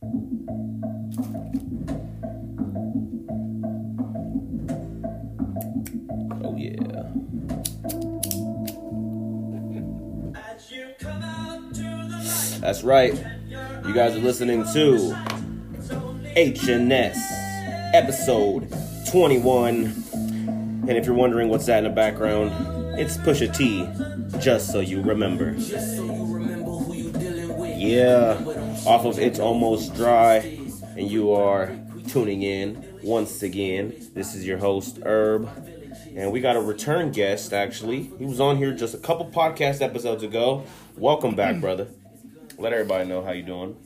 Oh yeah. That's right. You guys are listening to HNS episode 21. And if you're wondering what's that in the background, it's Pusha T, just so you remember. Yeah, off of It's Almost Dry, and you are tuning in once again. This is your host, Herb, and we got a return guest actually. He was on here just a couple podcast episodes ago. Welcome back, brother. Let everybody know how you doing.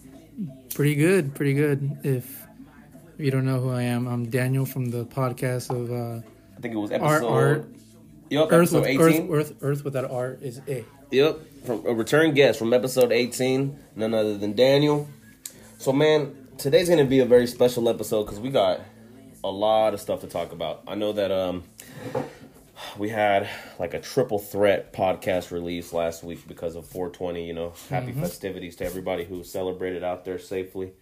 Pretty good, pretty good. If you don't know who I am, I'm Daniel from the podcast of uh, I think it was Art episode. Art. Yep, Earth episode with 18. Earth, Earth, Earth without art is A. Yep, from a return guest from episode 18, none other than Daniel. So, man, today's gonna be a very special episode because we got a lot of stuff to talk about. I know that um we had like a triple threat podcast release last week because of 420. You know, happy festivities to everybody who celebrated out there safely.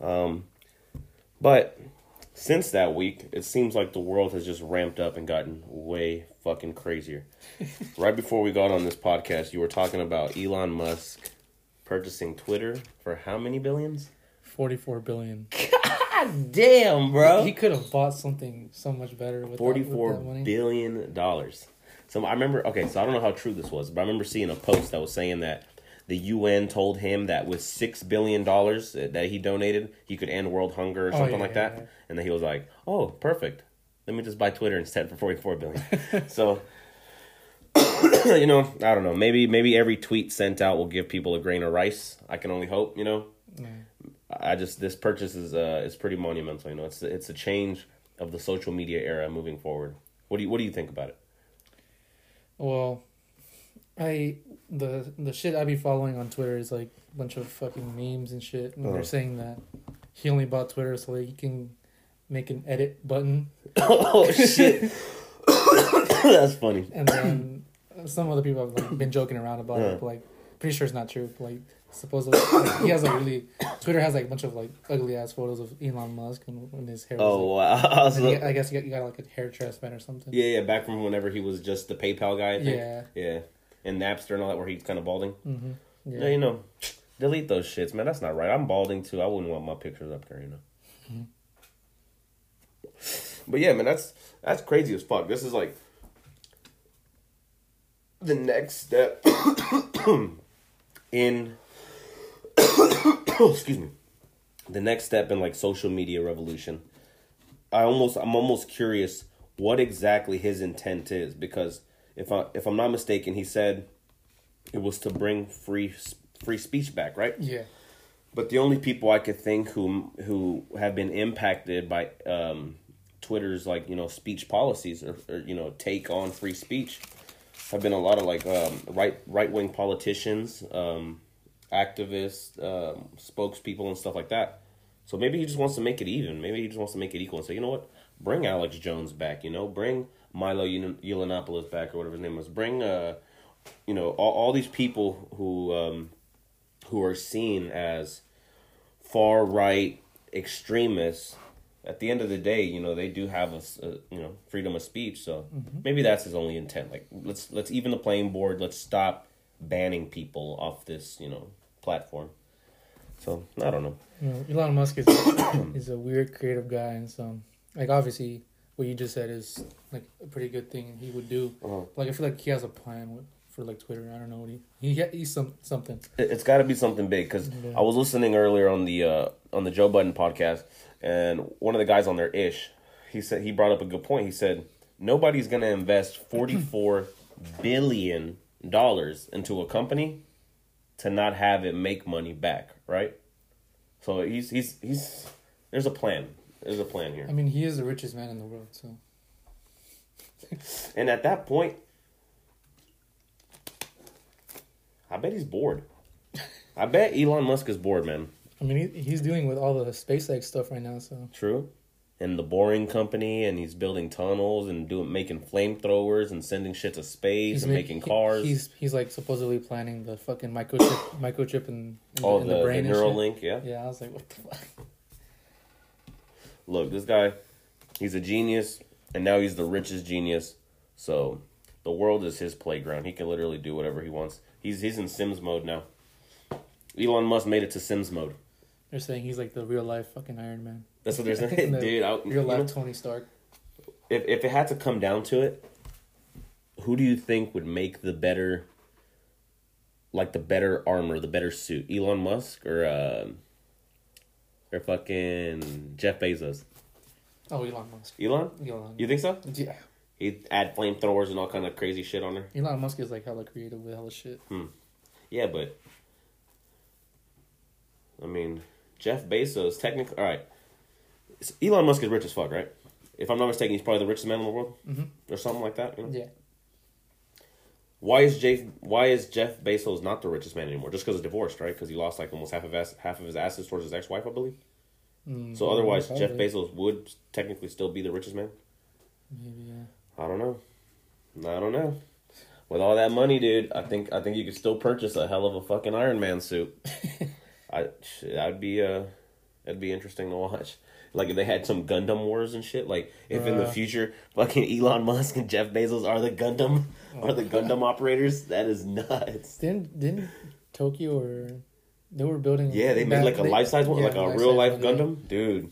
Um, but since that week, it seems like the world has just ramped up and gotten way fucking crazier. Right before we got on this podcast, you were talking about Elon Musk purchasing Twitter for how many billions? 44 billion. God damn, bro. He could have bought something so much better with, that, with that billion dollars. So I remember. Okay, so I don't know how true this was, but I remember seeing a post that was saying that the UN told him that with six billion dollars that he donated, he could end world hunger or Oh, something yeah, like yeah, that. yeah. And then he was like, "Oh, perfect. Let me just buy Twitter instead for forty-four billion. so. you know, I don't know. Maybe maybe every tweet sent out will give people a grain of rice. I can only hope. You know, Yeah. I just this purchase is uh is pretty monumental. You know, it's it's a change of the social media era moving forward. What do you what do you think about it? Well, I the the shit I be following on Twitter is like a bunch of fucking memes and shit, and they're saying that he only bought Twitter so that he can make an edit button, oh shit, that's funny. and then some other people have like, been joking around about Yeah. it, but like pretty sure it's not true. But, like supposedly like, he has like really Twitter has like a bunch of like ugly ass photos of Elon Musk and when his hair. Was, Oh wow, So- he- I guess you got, you got like a hair transplant or something. yeah, yeah. Back from whenever he was just the PayPal guy. I think. Yeah. yeah, and Napster and all that, where he's kind of balding. hmm Yeah. Yeah. you know, delete those shits, man. That's not right. I'm balding too. I wouldn't want my pictures up there, you know. Mm-hmm. But yeah, man, that's that's crazy as fuck. This is like the next step in excuse me the next step in like social media revolution i almost i'm almost curious what exactly his intent is because if i if i'm not mistaken he said it was to bring free free speech back right Yeah. but the only people I could think who who have been impacted by um, Twitter's like you know speech policies or, or you know take on free speech have been a lot of like um, right right wing politicians, um, activists, um, spokespeople, and stuff like that. So maybe he just wants to make it even. Maybe he just wants to make it equal and say, you know what, bring Alex Jones back. You know, bring Milo Yiann- Yiannopoulos back or whatever his name was. Bring uh, you know all, all these people who um, who are seen as far right extremists at the end of the day you know they do have a, you know freedom of speech so maybe that's his only intent like let's let's even the playing board let's stop banning people off this you know platform so i don't know You know, Elon Musk is is a weird creative guy, and so like obviously what you just said is like a pretty good thing he would do. Uh-huh. Like I feel like he has a plan with, for like Twitter. I don't know what he he he's some something. It- it's got to be something big because Yeah. I was listening earlier on the uh, on the Joe Budden podcast, and one of the guys on there, Ish, he said he brought up a good point. He said nobody's going to invest forty four billion dollars into a company to not have it make money back, right? So he's he's he's there's a plan. There's a plan here, I mean, he is the richest man in the world. So and at that point, I bet he's bored. I bet Elon Musk is bored, man. I mean, he, he's dealing with all the SpaceX stuff right now. So True. and the boring company, and he's building tunnels and doing making flamethrowers and sending shit to space and ma- making he- cars. he's he's like supposedly planning the fucking microchip microchip in, in, oh, in the, the the, brain. and shit. Neuralink, yeah. Yeah, I was like, what the fuck? Look, this guy, he's a genius, and now he's the richest genius. So the world is his playground. He can literally do whatever he wants. He's he's in Sims mode now. Elon Musk made it to Sims mode. They're saying he's like the real life fucking Iron Man. That's what they're saying, dude. I, Real life know, Tony Stark. if if it had to come down to it, who do you think would make the better, like the better armor, the better suit, Elon Musk or uh, or fucking Jeff Bezos? Oh, Elon Musk. Elon, Elon. you think so? yeah. He'd add flamethrowers and all kind of crazy shit on there. Elon Musk is like hella creative with hella shit. Hmm. Yeah, but I mean, Jeff Bezos technically. All right, Elon Musk is rich as fuck, right? If I'm not mistaken, he's probably the richest man in the world, Mhm. or something like that. You know? Yeah. Why is Jeff Why is Jeff Bezos not the richest man anymore? Just because he's divorced, right? Because he lost like almost half of his, half of his assets towards his ex wife, I believe. Mm, So otherwise, Jeff. Bezos would technically still be the richest man. Maybe yeah. I don't know. I don't know. With all that money, dude, I think I think you could still purchase a hell of a fucking Iron Man suit. I shit, that'd be uh, that'd be interesting to watch. Like if they had some Gundam wars and shit. Like if in the future, fucking Elon Musk and Jeff Bezos are the Gundam, are the Gundam operators. That is nuts. Didn't didn't Tokyo or they were building? Yeah, they made like a life size one, yeah, like a real life yeah. Gundam, dude.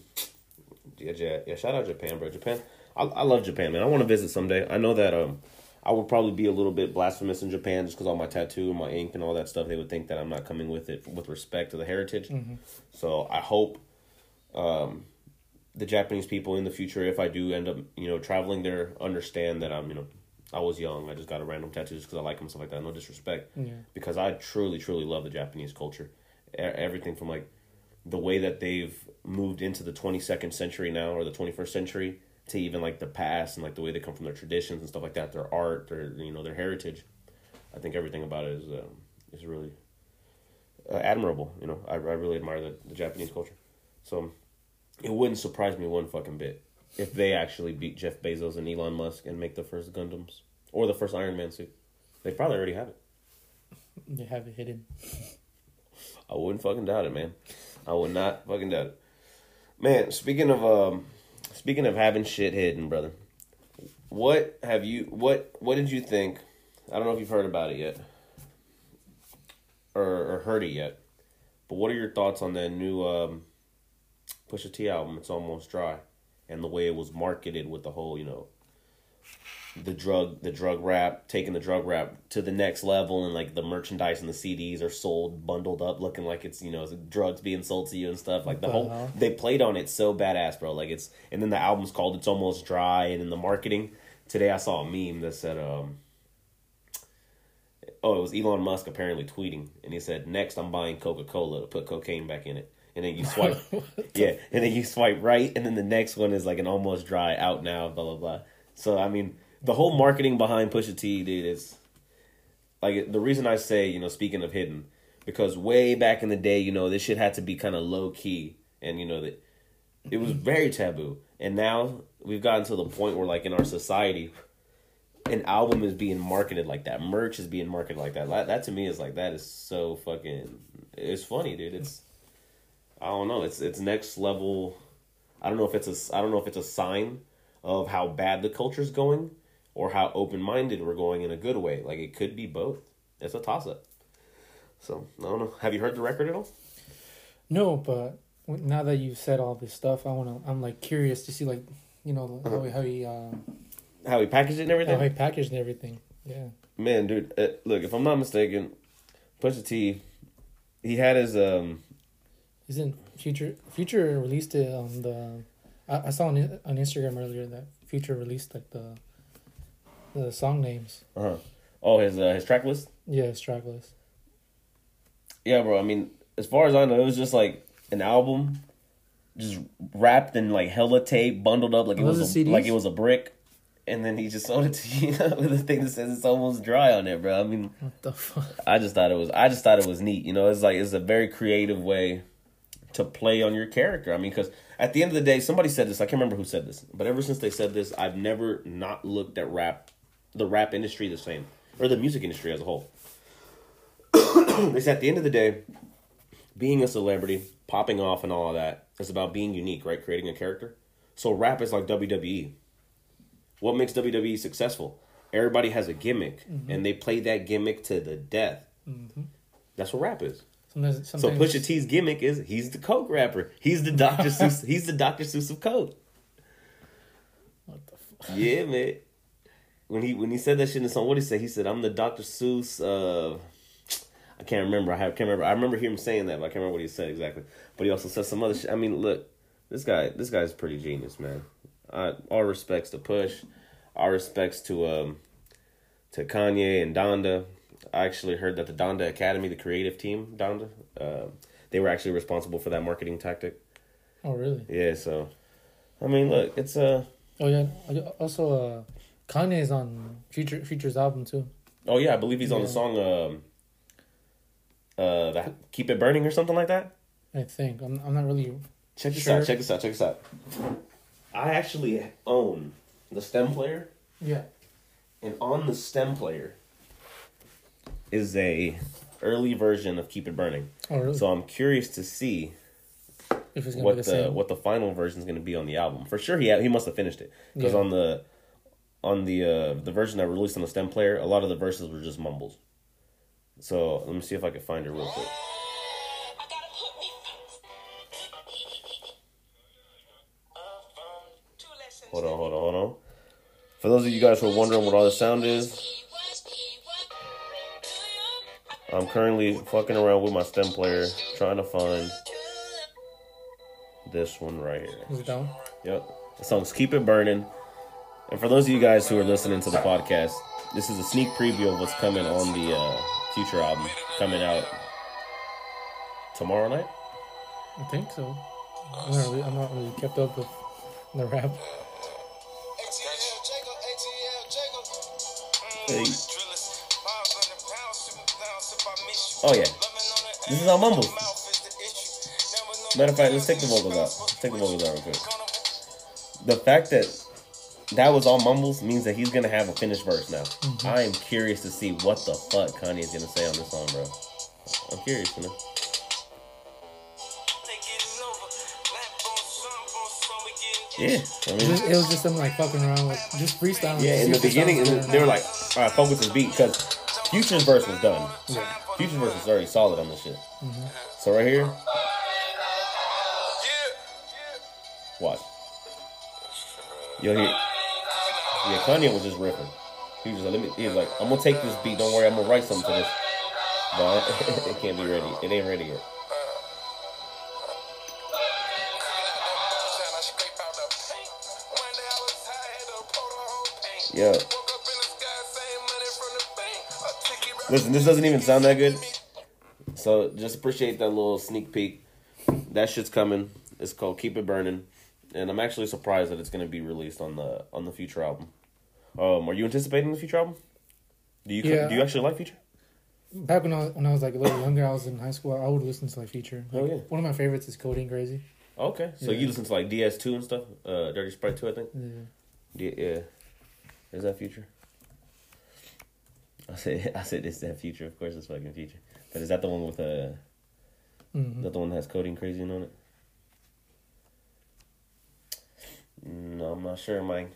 Yeah, yeah, yeah. Shout out Japan, bro. Japan, I, I love Japan, man. I want to visit someday. I know that um, I would probably be a little bit blasphemous in Japan just because all my tattoo and my ink and all that stuff. They would think that I'm not coming with it with respect to the heritage. Mm-hmm. So I hope, um, the Japanese people in the future, if I do end up, you know, traveling there, understand that I'm, you know, I was young. I just got a random tattoo just because I like them stuff like that. No disrespect Yeah. because I truly, truly love the Japanese culture. E- Everything from like the way that they've moved into the 22nd century now or the 21st century to even like the past and like the way they come from their traditions and stuff like that, their art, their you know their heritage. I think everything about it is um, is really uh, admirable. You know, I, I really admire the, the Japanese culture. So it wouldn't surprise me one fucking bit if they actually beat Jeff Bezos and Elon Musk and make the first Gundams or the first Iron Man suit. They probably already have it. They have it hidden. I wouldn't fucking doubt it, man. I would not fucking doubt it. Man, speaking of um speaking of having shit hidden, brother. What have you what what did you think? I don't know if you've heard about it yet. Or or heard it yet. But what are your thoughts on that new um Pusha T album, It's Almost Dry, and the way it was marketed with the whole, you know, the drug the drug rap taking the drug rap to the next level and like the merchandise and the CDs are sold bundled up looking like it's you know drugs being sold to you and stuff. Like the the whole they played on it so badass bro. Like it's and then the album's called it's almost dry and in the marketing today I saw a meme that said um oh it was Elon Musk apparently tweeting and he said next I'm buying Coca-Cola to put cocaine back in it. And then you swipe yeah and then you swipe right and then the next one is like an almost dry out now blah blah blah. So I mean the whole marketing behind Pusha T, dude, is like the reason I say, you know, speaking of hidden, because way back in the day, you know, this shit had to be kind of low key, and you know that it was mm-hmm. very taboo. And now we've gotten to the point where, like, in our society, an album is being marketed like that, merch is being marketed like that. That, that to me is like that is so fucking. It's funny, dude. It's I don't know. It's it's next level. I don't know if it's a I don't know if it's a sign of how bad the culture's going or how open minded we're going in a good way. Like it could be both. It's a toss up. So I don't know. Have you heard the record at all? No, but now that you've said all this stuff, I wanna. I'm like curious to see like you know how he how he uh, How he packaged it and everything? how he packaged and everything. Yeah. Man, dude, uh, look, if I'm not mistaken, Pusha T, he had his um Isn't Future Future released it on the? I, I saw on on Instagram earlier that Future released like the the song names. uh huh. oh his uh, his track list. Yeah, it's track list. Yeah, bro. I mean, as far as I know, it was just like an album, just wrapped in like hella tape, bundled up like it Those was a, like it was a brick, and then he just sold it to you with a thing that says it's almost dry on it, bro. I mean, What the fuck? I just thought it was I just thought it was neat. You know, it's like it's a very creative way to play on your character. I mean, because at the end of the day, somebody said this. I can't remember who said this, but ever since they said this, I've never not looked at rap, the rap industry the same, or the music industry as a whole. it's at the end of the day, being a celebrity, popping off, and all of that is about being unique, right? Creating a character. So rap is like WWE. What makes WWE successful? Everybody has a gimmick, mm-hmm. and they play that gimmick to the death. Mm-hmm. That's what rap is. Sometimes, So sometimes Pusha T's gimmick is he's the coke rapper. He's the Dr. Seuss. He's the Dr. Seuss of coke. What the fuck? Yeah, man. When he when he said that shit in the song, what did he say? He said, "I'm the Dr. Seuss." Uh, I can't remember. I have, can't remember. I remember hearing him saying that, but I can't remember what he said exactly. But he also said some other shit. I mean, look, this guy, this guy's pretty genius, man. Uh, all respects to Push, all respects to um, to Kanye and Donda. I actually heard that the Donda Academy, the creative team, Donda, uh, they were actually responsible for that marketing tactic. Oh really? Yeah, so I mean, look, it's uh Oh yeah. Also, uh, Kanye's on Future Future's album too. oh yeah, I believe he's on the song um uh that Keep It Burning or something like that. I think I'm. I'm not really. Check this Sure. out, check this out, check this out. I actually own the stem player, Yeah. and on the stem player is a early version of Keep It Burning. Oh really? So I'm curious to see if it's gonna what be the, the, same. what the final version is going to be on the album. For sure, he ha- he must have finished it because Yeah. on the on the uh, the version that released on the stem player, a lot of the verses were just mumbles. So let me see if I can find it real quick. Hold on, hold on, hold on. For those of you guys who are wondering what all this sound is, I'm currently fucking around with my stem player, trying to find this one right here. Is it down? Yep. The song's Keep It Burning. And for those of you guys who are listening to the podcast, this is a sneak preview of what's coming on the uh, future album coming out tomorrow night. I think so. I'm not really. I'm not really kept up with the rap. Hey. Oh yeah. This is all mumbles. Matter of fact, let's take the vocals out. Let's take the vocals out real quick. The fact that that was all mumbles means that he's gonna have a finished verse now. Mm-hmm. I am curious to see what the fuck Kanye is gonna say on this song, bro. I'm curious, you know. Yeah, I It was, it was just them like fucking around with just freestyling. yeah. In the beginning, sounds good they were like, "All right, focus this beat," because Future's verse was done. Yeah. Future's verse was already solid on this shit. Mm-hmm. So right here, watch. You'll hear. Yeah, Kanye was just riffing. He was like. He was like, I'm gonna take this beat. Don't worry, I'm gonna write something to this. But it can't be ready. It ain't ready yet. Yeah. Listen, this doesn't even sound that good. So just appreciate that little sneak peek. That shit's coming. It's called Keep It Burning, and I'm actually surprised that it's gonna be released on the on the future album. Um, are you anticipating the future album? Do you Yeah. do you actually like Future? Back when I was, when I was like a little younger, I was in high school. I would listen to like Future. Like, Oh, yeah. One of my favorites is Codeine Crazy. Okay, so Yeah. you listen to like DS2 and stuff, uh, Dirty Sprite 2, I think. Yeah. D- yeah, is that Future? I said I said it's that Future. Of course, it's fucking Future. But is that the one with uh, is hmm that the one that has codeine crazy on it? No, I'm not sure, Mike.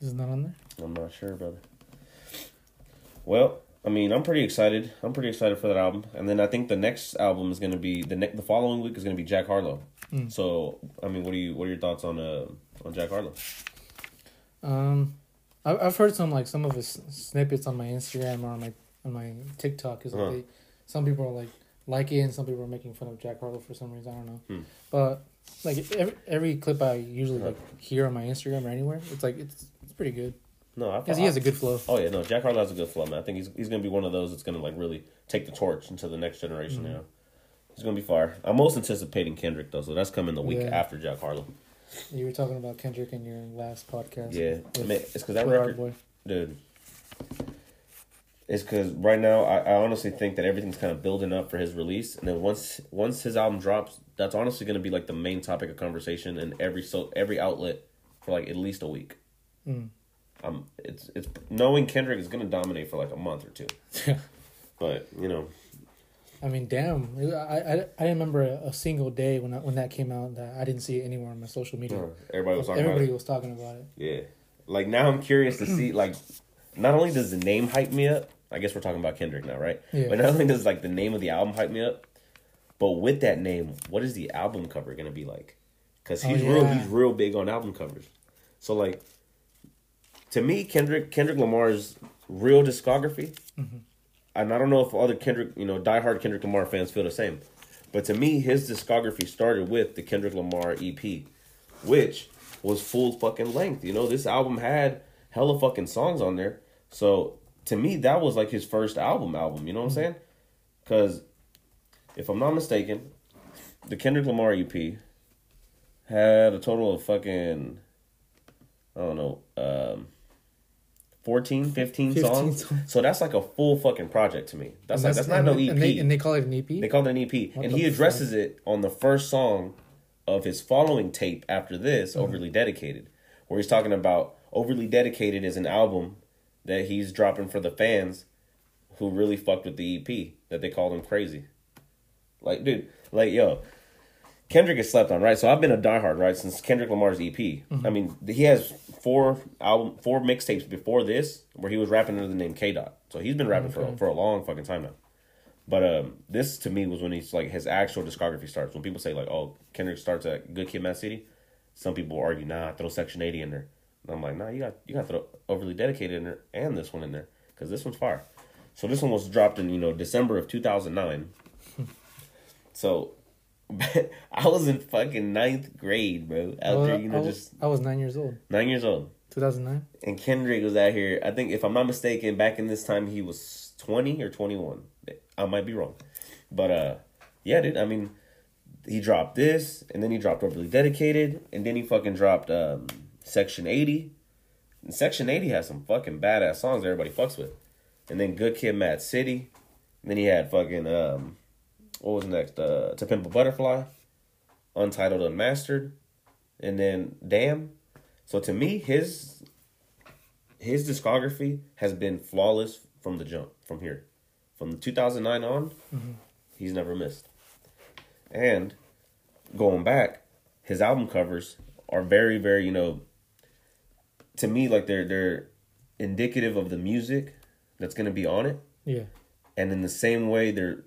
Is it not on there? I'm not sure, brother. Well, I mean, I'm pretty excited. I'm pretty excited for that album, and then I think the next album is gonna be the ne- the following week is gonna be Jack Harlow. Mm. So, I mean, what do you what are your thoughts on uh on Jack Harlow? Um, I, I've heard some like some of his snippets on my Instagram or on my on my TikTok. Is Uh-huh. they, some people are like like it, and some people are making fun of Jack Harlow for some reason. I don't know, Hmm. but like every every clip I usually like hear on my Instagram or anywhere, it's like it's it's pretty good No, I, because he has a good flow. Oh yeah, no, Jack Harlow has a good flow, man. I think he's he's gonna be one of those that's gonna like really take the torch into the next generation. Mm-hmm. You know, he's gonna be fire. I'm most anticipating Kendrick though, so that's coming the week Yeah. after Jack Harlow. You were talking about Kendrick in your last podcast. Yeah, I mean, it's because that record, Boy. dude. Is because right now I, I honestly think that everything's kind of building up for his release, and then once once his album drops, that's honestly going to be like the main topic of conversation in every so every outlet for like at least a week. Mm. Um, it's it's knowing Kendrick is going to dominate for like a month or two, Yeah. but you know, I mean, damn. I I, I remember a, a single day when I, when that came out that I didn't see it anywhere on my social media. uh, everybody was talking Everybody about it. was talking about it. Yeah, like now I'm curious to see like, not only does the name hype me up. I guess we're talking about Kendrick now, right? Yeah. But not only does like the name of the album hype me up, but with that name, what is the album cover gonna be like? Because Oh, he's real, he's real big on album covers. So like, to me, Kendrick Kendrick Lamar's real discography, Mm-hmm. and I don't know if other Kendrick, you know, diehard Kendrick Lamar fans feel the same, but to me, his discography started with the Kendrick Lamar EP, which was full fucking length. You know, this album had hella fucking songs on there. So to me, that was like his first album album. You know what I'm saying? Because if I'm not mistaken, the Kendrick Lamar EP had a total of fucking I don't know, um 14, 15, 15 songs. songs. So that's like a full fucking project to me. That's And like that's not and, no EP. And they, and they call it an EP. They call it an EP, What and he addresses it on the first song of his following tape after this, Mm-hmm. "Overly Dedicated," where he's talking about "Overly Dedicated" is an album that he's dropping for the fans who really fucked with the EP that they called him crazy. Like, dude, like yo, Kendrick is slept on, right? So I've been a diehard, right, since Kendrick Lamar's EP. Mm-hmm. I mean, he has four album, four mixtapes before this where he was rapping under the name K Dot. So he's been rapping Okay. for for a long fucking time now. But um, this to me was when he's like his actual discography starts. When people say like, "Oh, Kendrick starts at Good Kid, Mad City," some people argue, "Nah, throw Section 80 in there." And I'm like, "Nah, you got you got to throw Overly Dedicated in there and this one in there because this one's fire." So this one was dropped in you know December of 2009. so I was in fucking ninth grade, bro. Out Well, there, you know, I, was, just I was nine years old. nine years old. 2009. And Kendrick was out here. I think, if I'm not mistaken, back in this time he was 20 or 21. I might be wrong, but uh, yeah, dude. I mean, he dropped this, and then he dropped Overly Dedicated, and then he fucking dropped um, Section 80. And Section 80 has some fucking badass songs everybody fucks with, and then Good Kid, Mad City. And then he had fucking um, what was next? Uh, To Pimp a Butterfly, Untitled Unmastered, and then Damn. So to me, his his discography has been flawless from the jump, from here, from the 2009 on. He's never missed. And going back, his album covers are very, very, you know, to me like they're they're indicative of the music that's gonna be on it, Yeah. and in the same way they're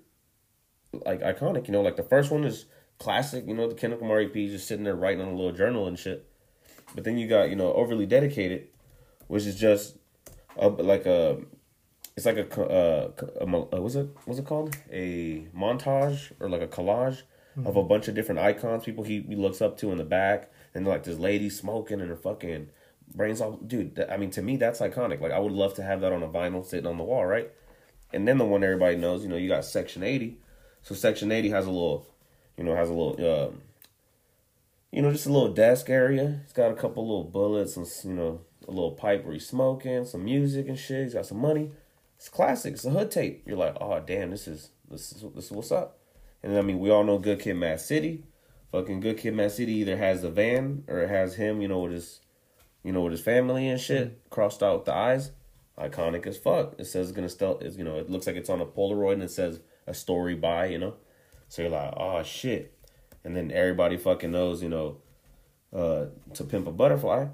like iconic. You know, like the first one is classic. You know, the Kendrick Lamar EP just sitting there writing on a little journal and shit. But then you got you know overly dedicated, which is just a, like a, it's like a, uh, a, mo- uh what's it what's it called a montage or like a collage of a bunch of different icons, people he, he looks up to in the back, and like this lady smoking and her fucking brains all dude. I mean, to me that's iconic. Like I would love to have that on a vinyl sitting on the wall, right? And then the one everybody knows, you know, you got Section eighty. So Section eighty has a little, you know, has a little. Um, you know, just a little desk area. it's got a couple little bullets and you know a little pipe where he's smoking, some music and shit. He's got some money. It's classic. It's a hood tape. You're like, oh damn, this is this is this is what's up. And I mean, we all know Good Kid, Mad City. Fucking Good Kid, Mad City either has the van or it has him. You know, with his, you know, with his family and shit mm-hmm. crossed out with the eyes. Iconic as fuck. It says it's gonna still. It's you know, it looks like it's on a Polaroid and it says a story by. You know, so you're like, oh shit and then everybody fucking knows, you know, uh, to pimp a butterfly,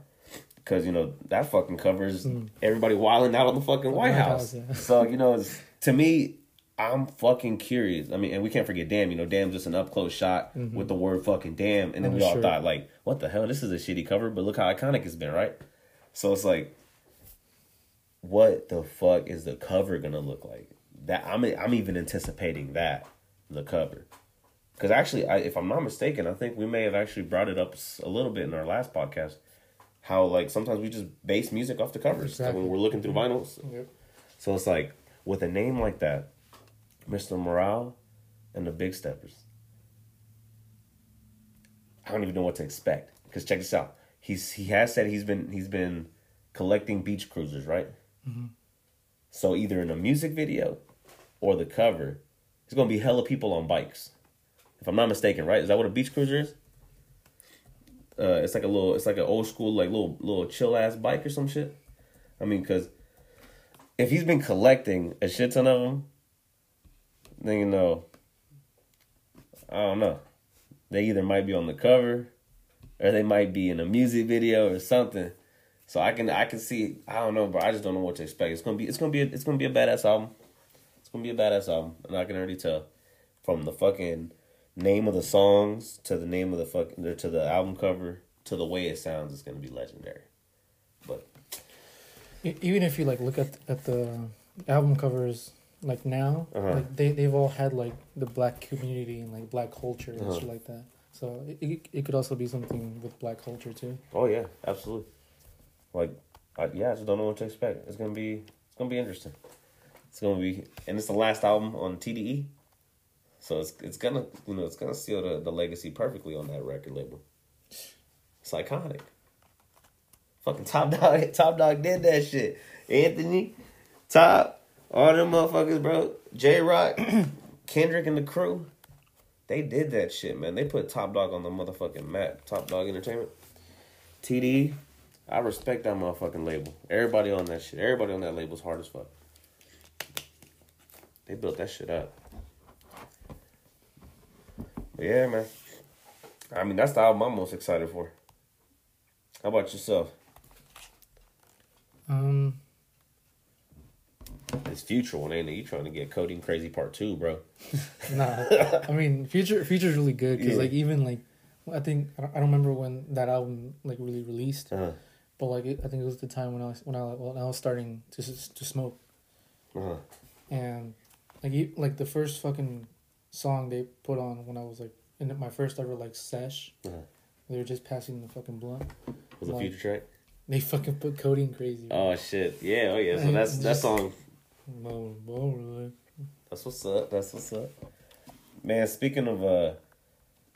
because you know that fucking covers mm. everybody wilding out on the fucking White White House. House, yeah. So you know, it's, to me, I'm fucking curious. I mean, and we can't forget damn. You know, damn, just an up close shot mm-hmm. with the word fucking damn, and then Oh, we all sure. thought like, what the hell? This is a shitty cover, but look how iconic it's been, right? So it's like, what the fuck is the cover gonna look like? That I'm I'm even anticipating that the cover. Because actually, I, if I'm not mistaken, I think we may have actually brought it up a little bit in our last podcast. How like sometimes we just base music off the covers Exactly. when we're looking through mm-hmm. vinyls. Yep. So it's like with a name like that, Mr. Morale and the Big Steppers. I don't even know what to expect. Because check this out, he's he has said he's been he's been collecting beach cruisers, right? So either in a music video or the cover, it's gonna be hella people on bikes. If I'm not mistaken, right? Is that what a beach cruiser is? Uh, it's like a little, it's like an old school, like little, little chill ass bike or some shit. I mean, cause if he's been collecting a shit ton of them, then you know, I don't know. They either might be on the cover, or they might be in a music video or something. So I can I can see I don't know, bro. I just don't know what to expect. It's gonna be it's gonna be a, it's gonna be a badass album. It's gonna be a badass album, and I can already tell from the fucking name of the songs to the name of the fucking to the album cover to the way it sounds. It's gonna be legendary. But Even if you like look at at the album covers like now, Uh-huh. like they they've all had like the black community and like black culture and Uh-huh. shit like that. So it, it it could also be something with black culture too. oh yeah, absolutely. Like I, yeah, I just don't know what to expect. It's gonna be it's gonna be interesting. It's gonna be and it's the last album on TDE. So it's it's gonna you know it's gonna seal the, the legacy perfectly on that record label. It's iconic. Fucking Top Dog Top Dog did that shit. Anthony, Top, all them motherfuckers, bro. Jay Rock, Kendrick and the crew. They did that shit, man. They put Top Dog on the motherfucking map. Top Dog Entertainment. TD, I respect that motherfucking label. Everybody on that shit. Everybody on that label's hard as fuck. They built that shit up. But yeah, man. I mean, that's the album I'm most excited for. How about yourself? Um, It's future one, ain't it? You trying to get codeine crazy part two, bro? nah, I mean future future's really good because Yeah. like even like I think I don't, I don't remember when that album like really released, Uh-huh. but like it, I think it was the time when I was when I when I was starting to to smoke Uh-huh. and like like the first fucking song they put on when I was like in my first ever like sesh, Uh-huh. they were just passing the fucking blunt. Was a future track? They fucking put codeine crazy. Oh shit. Yeah, oh yeah. So that's that song Well, well, really. That's what's up. That's what's up. Man, speaking of uh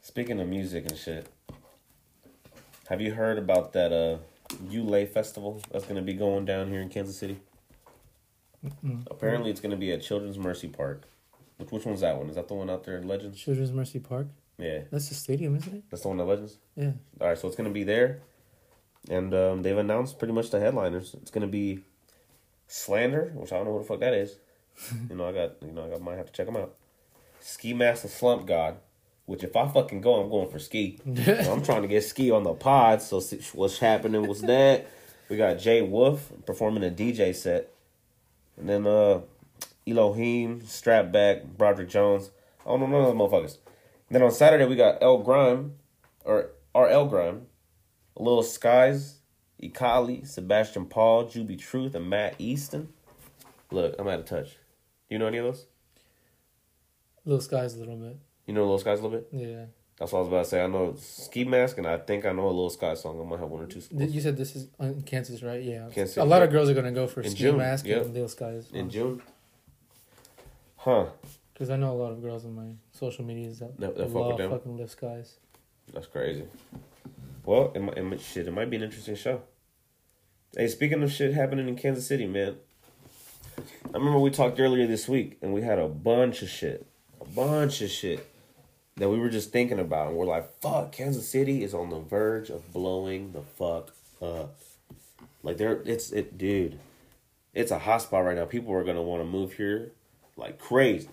speaking of music and shit. Have you heard about that uh Ulay festival that's gonna be going down here in Kansas City? Mm-mm. Apparently it's gonna be at Children's Mercy Park. Which which one's that one? Is that the one out there in Legends? Children's Mercy Park. Yeah. That's the stadium, isn't it? That's the one at Legends? Yeah. Alright, so it's gonna be there. And um, they've announced pretty much the headliners. It's gonna be Slander, which I don't know what the fuck that is. you know, I got you know, I got, might have to check them out. Ski Mask the Slump God, which if I fucking go, I'm going for ski. I'm trying to get ski on the pod. So see what's happening What's that we got Jay Wolf performing a DJ set, and then uh Elohim, Strapback, Broderick Jones. I don't know none of those motherfuckers. then on Saturday we got El Grime, or R.L. Grime, Lil Skies, Ekali, Sebastian Paul, Juby Truth, and Matt Easton. Look, I'm out of touch. Do You know any of those? Lil Skies a little bit. You know Lil Skies a little bit? Yeah. That's what I was about to say. I know Ski Mask, and I think I know a Little Sky song. I might have one or two. Th- You said this is in Kansas, right? Yeah. Kansas, a lot of girls are gonna go for In ski June, mask yeah. and Lil Skies. in June. Huh? Because I know a lot of girls on my social medias that, That- that fuck love them? fucking Lil Skies. That's crazy. Well, it might, it might, shit, it might be an interesting show. Hey, speaking of shit happening in Kansas City, man. I remember we talked earlier this week, and we had a bunch of shit, a bunch of shit that we were just thinking about, and we're like, "Fuck, Kansas City is on the verge of blowing the fuck up." Like there, it's it, dude. It's a hot spot right now. People are gonna want to move here like crazy.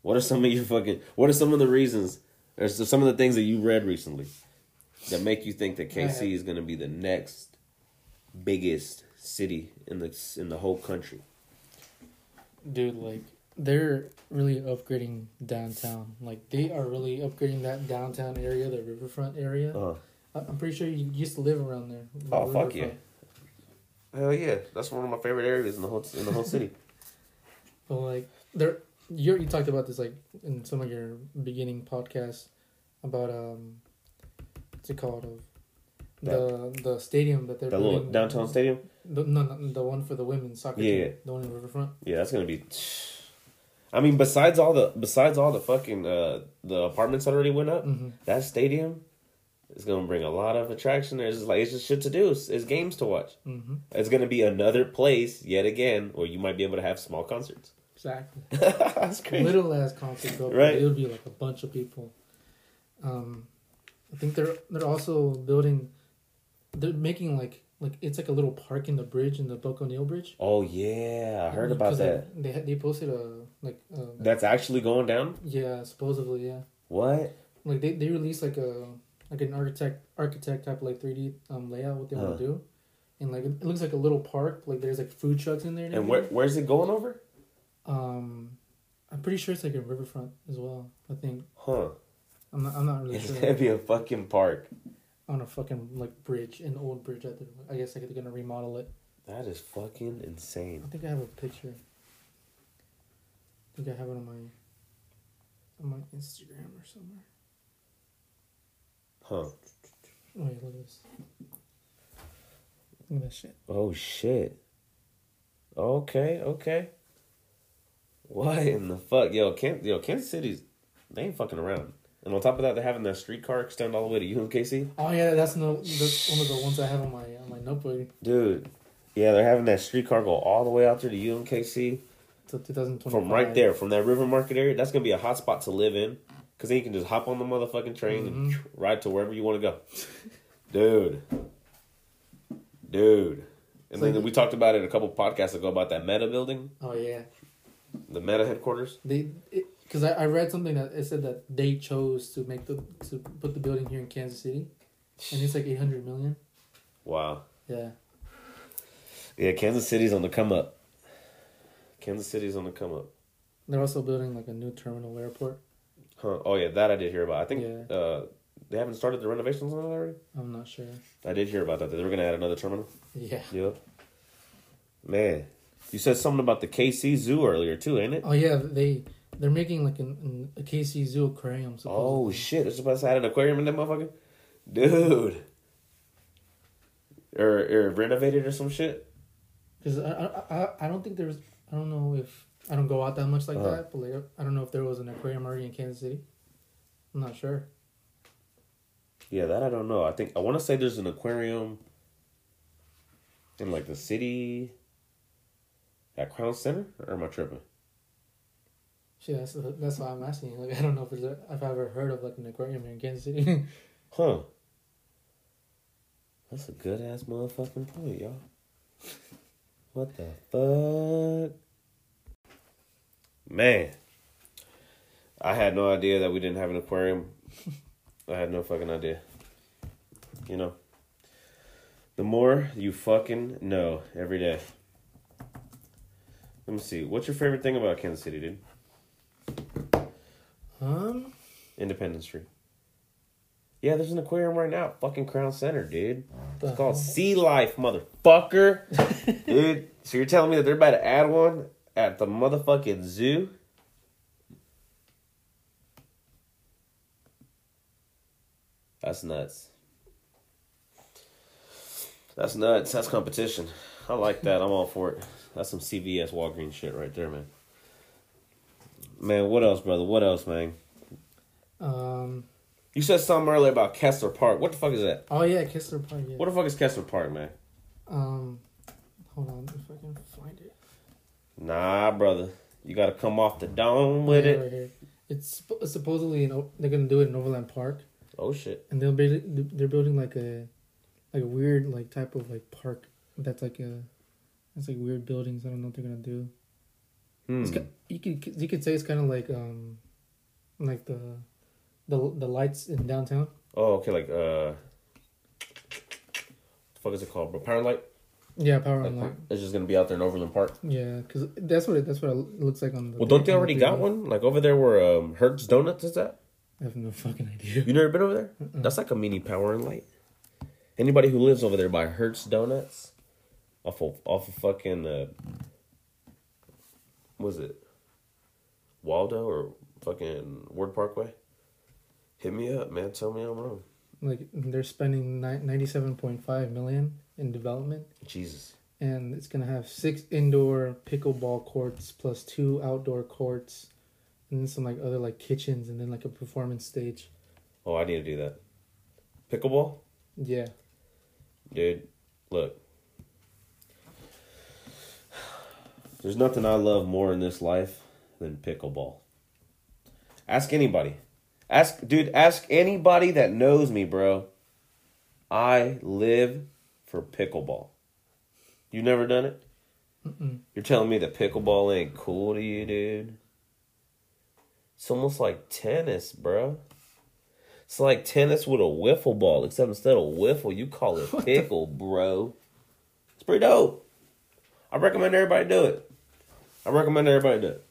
What are some of your fucking? What are some of the reasons? Or some of the things that you read recently that make you think that KC is going to be the next biggest city in the in the whole country? Dude, like they're really upgrading downtown. Like they are really upgrading that downtown area, the riverfront area. Uh, I- I'm pretty sure you used to live around there. the Oh, fuck yeah. riverfront. hell yeah, that's one of my favorite areas in the whole in the whole city. But like there, you you talked about this like in some of your beginning podcasts about um, what's it called of the the stadium that they're little building- downtown stadium. The, no, no, the one for the women's soccer Yeah. team, the one in Riverfront. Yeah, that's gonna be. I mean, besides all the besides all the fucking uh the apartments that already went up, Mm-hmm. that stadium is gonna bring a lot of attraction. There's like it's just shit to do. It's, it's games to watch. Mm-hmm. It's gonna be another place yet again where you might be able to have small concerts. Exactly. That's crazy. Little ass concert. Right. It'll be like a bunch of people. Um, I think they're they're also building. They're making like like it's like a little park in the bridge in the Buck O'Neil Bridge. Oh yeah, I heard about that. They they, posted a like uh, That's actually going down. yeah supposedly yeah What? like they, they released like a like an architect architect type like three D um layout what they want to do, and like it looks like a little park like there's like food trucks in there. And where where's it going over? Um, I'm pretty sure it's like a riverfront as well. I think Huh? I'm not I'm not really It's sure. gonna be a fucking park. On a fucking like bridge, an old bridge. I guess like they're gonna remodel it. That is fucking insane. I think I have a picture. I think I have it on my on my Instagram or somewhere. Huh? Oh wait, look at this. Look at that shit. Oh shit. Okay, okay. What in the fuck, yo? Can yo Kansas City's they ain't fucking around. And on top of that, they're having that streetcar extend all the way to UMKC. Oh yeah, that's no that's one of the ones I have on my on my notebook. Dude, yeah, they're having that streetcar go all the way out there to UMKC Till 2025. from right there, from that River Market area. That's gonna be a hot spot to live in, cause then you can just hop on the motherfucking train and Mhm. ride to wherever you want to go. Dude, dude. And So then you- we talked about it a couple podcasts ago about that Meta building, Oh yeah, the Meta headquarters. they because I, I read something that it said that they chose to make the to put the building here in Kansas City, and it's like 800 million. Wow. Yeah. Yeah, Kansas City's on the come up. Kansas City's on the come up. They're also building like a new terminal airport. Huh. Oh yeah, that I did hear about. I think Yeah. uh, they haven't started the renovations on it already. I'm not sure. I did hear about that. That they were gonna add another terminal. Yeah. Yep. Man, you said something about the KC Zoo earlier too, ain't it? Oh yeah, they they're making like an, an a KC Zoo aquarium. Oh shit! They're supposed to add an aquarium in that motherfucker, dude. Or, or renovated or some shit. Because I, I I I don't think there's I don't know if I don't go out that much like Uh-huh. that, but like I don't know if there was an aquarium already in Kansas City. I'm not sure. Yeah, that I don't know. I think I want to say there's an aquarium in like the city at Crown Center, or am I tripping? Shit, that's that's why I'm asking. you. Like I don't know if there's a, if I've ever heard of like an aquarium here in Kansas City. Huh? That's a good ass motherfucking point, y'all. What the fuck? Man, I had no idea that we didn't have an aquarium. I had no fucking idea. You know, the more you fucking know every day. Let me see. What's your favorite thing about Kansas City, dude? Um, Independence Street. Yeah, there's an aquarium right now, fucking Crown Center, dude. It's called hell? Sea Life, motherfucker. dude, so you're telling me that they're about to add one at the motherfucking zoo? That's nuts. That's nuts. That's competition. I like that. I'm all for it. That's some CVS Walgreens shit right there, man. Man, what else, brother? What else, man? Um. You said something earlier about Kessler Park. What the fuck is that? Oh yeah, Kessler Park. Yeah. What the fuck is Kessler Park, man? Um. Hold on, if I can find it. Nah, brother. You gotta come off the dome with Yeah, it. Right here. It's supposedly in O- they're gonna do it in Overland Park, Oh shit. and they'll be they're building like a like a weird like type of like park that's like a it's like weird buildings. I don't know what they're gonna do. Hmm. It's you could you could say it's kind of like um like the the the lights in downtown. Oh, okay, like uh the fuck is it called, bro? Power light? Yeah, power Like, light. It's just gonna be out there in Overland Park. Yeah, because that's what it, that's what it looks like on the. Well, don't they on the already got one? Like over there where um Hurts Donuts is at? I have no fucking idea. You never been over there? Mm-mm. That's like a mini power and light. Anybody who lives over there by Hurts Donuts, off of off of fucking uh, was it Waldo or fucking Ward Parkway? Hit me up, man. Tell me I'm wrong. Like they're spending ninety seven point five million in development. Jesus. and it's gonna have six indoor pickleball courts plus two outdoor courts, and then some like other like kitchens, and then like a performance stage. Oh, I need to do that. Pickleball, Yeah. dude. Look, there's nothing I love more in this life than pickleball. Ask anybody. Ask, dude. Ask anybody that knows me, bro. I live for pickleball. You never done it? Mm-mm. You're telling me that pickleball ain't cool to you, dude? It's almost like tennis, bro. It's like tennis with a wiffle ball, except instead of wiffle, you call it pickle, bro. It's pretty dope. I recommend everybody do it. I recommend everybody do it.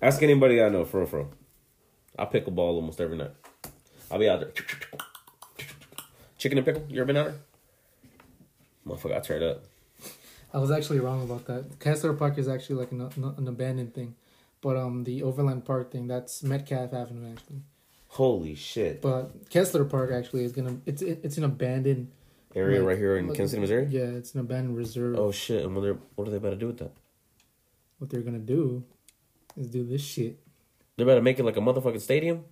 Ask anybody I know, for real, for real. I pickleball almost every night. I'll be out there. Chicken and pickle. You ever been out there? Motherfucker, I it up. I was actually wrong about that. Kessler Park is actually like an, an abandoned thing, but um the Overland Park thing that's Metcalf Avenue actually. Holy shit. But Kessler Park actually is gonna it's it, it's an abandoned Area like- right here in like- Kansas City, Missouri? Yeah, it's an abandoned reserve. Oh shit! And what are what are they about to do with that? What they're gonna do is do this shit They're about to make it like a motherfucking stadium,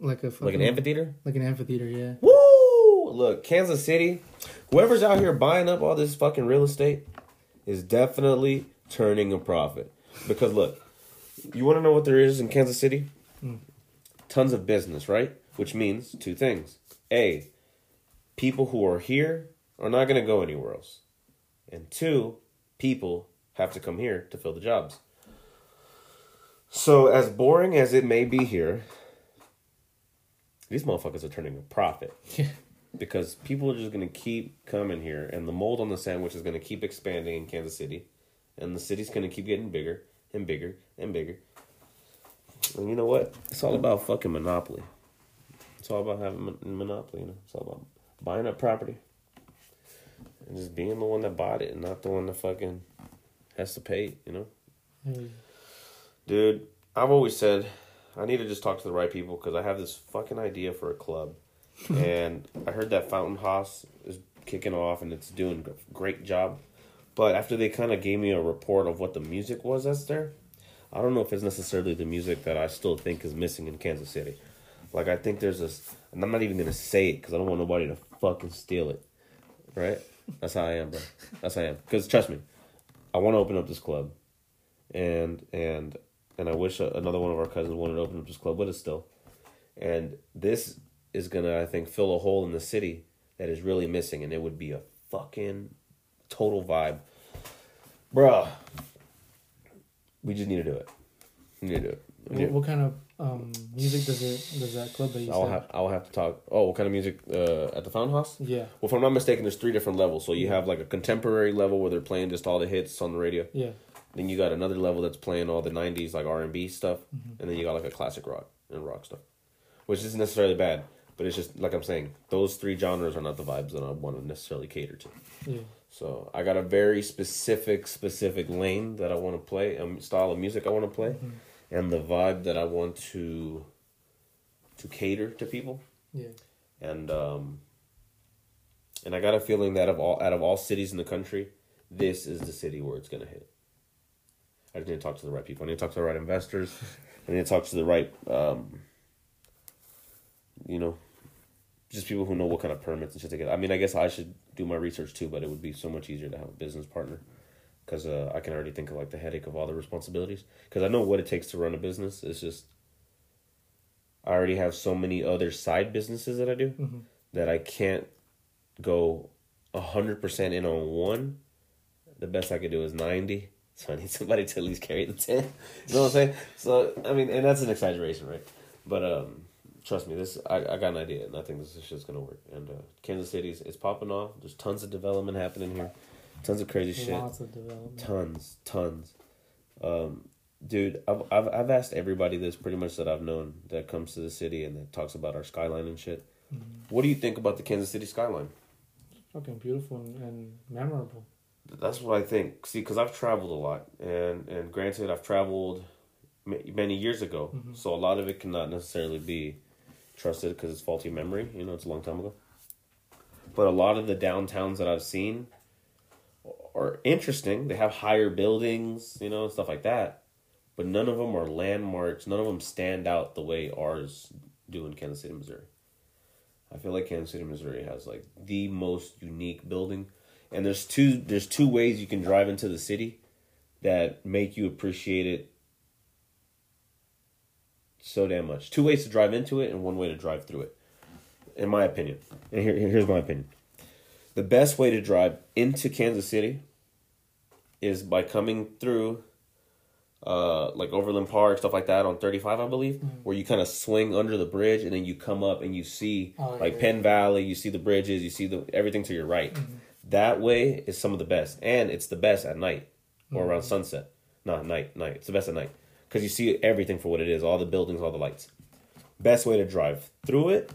like a like an amphitheater. like an amphitheater. Yeah. Woo! Look, Kansas City. Whoever's out here buying up all this fucking real estate is definitely turning a profit. Because look, you want to know what there is in Kansas City? Mm. Tons of business, right? Which means two things: a, people who are here are not going to go anywhere else, and two, people have to come here to fill the jobs. So, as boring as it may be here, these motherfuckers are turning a profit because people are just going to keep coming here and the mold on the sandwich is going to keep expanding in Kansas City and the city's going to keep getting bigger and bigger and bigger. And you know what? It's all about fucking monopoly. It's all about having mon- monopoly, you know. It's all about buying up property and just being the one that bought it and not the one that fucking has to pay, it, you know. Hey, Dude, I've always said I need to just talk to the right people because I have this fucking idea for a club, and I heard that Fountain House is kicking off and it's doing a great job. But after they kind of gave me a report of what the music was that's there, I don't know if it's necessarily the music that I still think is missing in Kansas City. Like I think there's this, and I'm not even gonna say it because I don't want nobody to fucking steal it. Right? That's how I am, bro. That's how I am. Because trust me, I want to open up this club, and and and I wish another one of our cousins wanted to open up this club with us still. And this is gonna, I think, fill a hole in the city that is really missing, and it would be a fucking total vibe, bruh. We just need to do it. We need to do it. What, what kind of um music does it does that club that you I'll have I'll have to talk. Oh, what kind of music uh, at the Fountain House? yeah. Well, if I'm not mistaken, there's three different levels. So you have like a contemporary level where they're playing just all the hits on the radio. Yeah. Then you got another level that's playing all the '90s like R and B stuff, Mm-hmm. and then you got like a classic rock and rock stuff, which isn't necessarily bad, but it's just like I'm saying, those three genres are not the vibes that I want to necessarily cater to. Yeah. So I got a very specific, specific lane that I want to play, um, style of music I want to play, Mm-hmm. And the vibe that I want to to cater to people Yeah. and um, and I got a feeling that of all out of all cities in the country, this is the city where it's gonna hit. I just need to talk to the right people. I need to talk to the right investors. I need to talk to the right, um, you know, just people who know what kind of permits and shit to get. I mean, I guess I should do my research too, but it would be so much easier to have a business partner because uh, I can already think of like the headache of all the responsibilities. Because I know what it takes to run a business. It's just I already have so many other side businesses that I do Mhm. that I can't go hundred percent in on one. The best I could do is ninety. So I need somebody to at least carry the ten. You know what I'm saying? So I mean, and that's an exaggeration, right? But um, trust me, this I, I got an idea, and I think this is just gonna work. And uh, Kansas City's it's popping off. There's tons of development happening here, tons of crazy shit Lots of development. tons tons um dude I've, I've i've asked everybody this pretty much that i've known that comes to the city and that talks about our skyline and shit Mhm. what do you think about the kansas city skyline Fucking beautiful and, and memorable. that's what i think see because i've traveled a lot and and granted i've traveled many years ago Mhm. so a lot of it cannot necessarily be trusted because it's faulty memory you know it's a long time ago but a lot of the downtowns that i've seen are interesting. They have higher buildings you know stuff like that. But none of them are landmarks. None of them stand out the way ours do in kansas city missouri. I feel like Kansas City, Missouri has like the most unique building, and there's two there's two ways you can drive into the city that make you appreciate it so damn much. Two ways to drive into it and one way to drive through it, in my opinion. And here, here's my opinion: the best way to drive into Kansas City is by coming through uh, like Overland Park, stuff like that on 35, I believe, Mm-hmm. where you kind of swing under the bridge and then you come up and you see Oh, like yeah. Penn Valley, you see the bridges, you see the everything to your right. Mm-hmm. That way is some of the best, and it's the best at night or Mm-hmm. around sunset. Not night, night. It's the best at night because you see everything for what it is, all the buildings, all the lights. Best way to drive through it,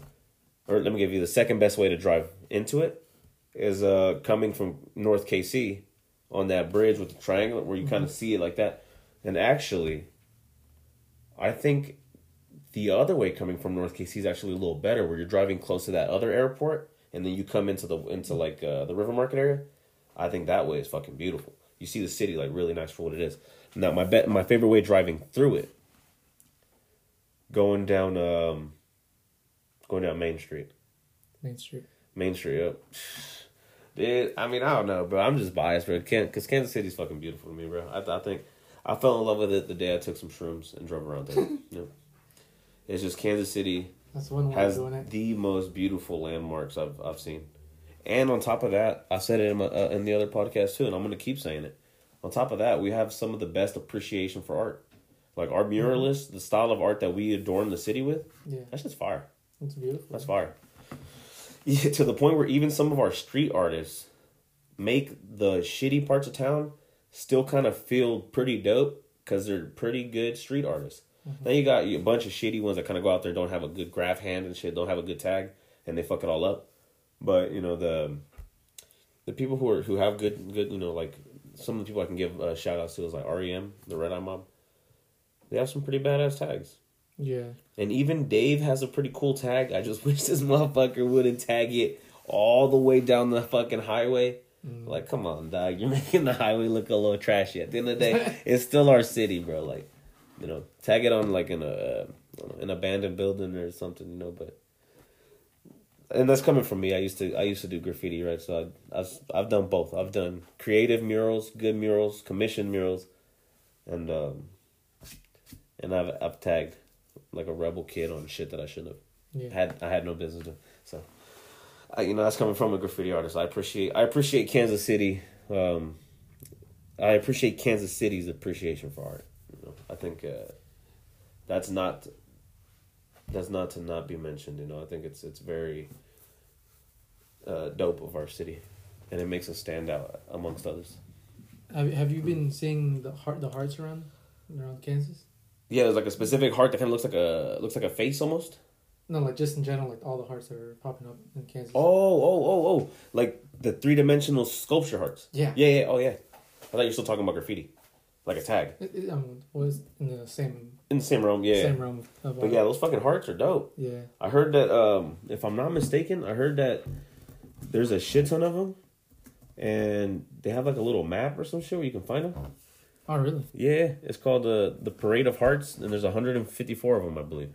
or let me give you the second best way to drive into it, is uh coming from North KC on that bridge with the triangle where you kind of see it like that. And actually, I think the other way coming from North KC is actually a little better, where you're driving close to that other airport, and then you come into the into like uh, the River Market area. I think that way is fucking beautiful. You see the city like really nice for what it is. Now my bet my favorite way driving through it, going down um, going down Main Street. Main Street. Main Street up. Dude, I mean, I don't know, bro. I'm just biased, bro. Because Kansas City's fucking beautiful to me, bro. I, I think I fell in love with it the day I took some shrooms and drove around there. you know? It's just Kansas City That's one way has doing it. the most beautiful landmarks I've I've seen. And on top of that, I said it in, my, uh, in the other podcast too, and I'm going to keep saying it. On top of that, we have some of the best appreciation for art. Like our muralists, the style of art that we adorn the city with, Yeah, that's just fire. it's beautiful. That's fire. Yeah, to the point where even some of our street artists make the shitty parts of town still kind of feel pretty dope because they're pretty good street artists. Then you got a bunch of shitty ones that kind of go out there, don't have a good graph hand and shit, don't have a good tag, and they fuck it all up. But you know the the people who are who have good good you know like some of the people I can give uh, shout outs to is like REM, the Red Eye Mob. They have some pretty badass tags. Yeah, And even Dave has a pretty cool tag. I just wish this motherfucker wouldn't tag it all the way down the fucking highway. Like, come on, dog. You're making the highway look a little trashy. At the end of the day, it's still our city, bro. Like, you know, tag it on like in a uh, know, an abandoned building or something, you know. But and that's coming from me. I used to I used to do graffiti, right? So I, I've I've done both. I've done creative murals, good murals, commissioned murals, and um, and I've I've tagged like a rebel kid on shit that I shouldn't have yeah. had I had no business to. So, I, you know, that's coming from a graffiti artist. I appreciate I appreciate Kansas City. Um, I appreciate Kansas City's appreciation for art. You know, I think uh, that's not that's not to not be mentioned. You know, I think it's it's very uh, dope of our city, and it makes us stand out amongst others. Have Have you been seeing the heart the hearts around around Kansas? Yeah, there's like a specific heart that kind of looks like a looks like a face almost. No, like just in general, like all the hearts that are popping up in Kansas. Oh, oh, oh, oh! Like the three dimensional sculpture hearts. Yeah. Yeah, yeah. Oh, yeah. I thought you were still talking about graffiti, like a tag It, it, mean, was in the same in the same realm. Yeah. same realm of. But yeah, those fucking hearts are dope. yeah. I heard that. Um, if I'm not mistaken, I heard that there's a shit ton of them, and they have like a little map or some shit where you can find them. Oh, really? Yeah, it's called the the Parade of Hearts, and there's 154 of them, I believe.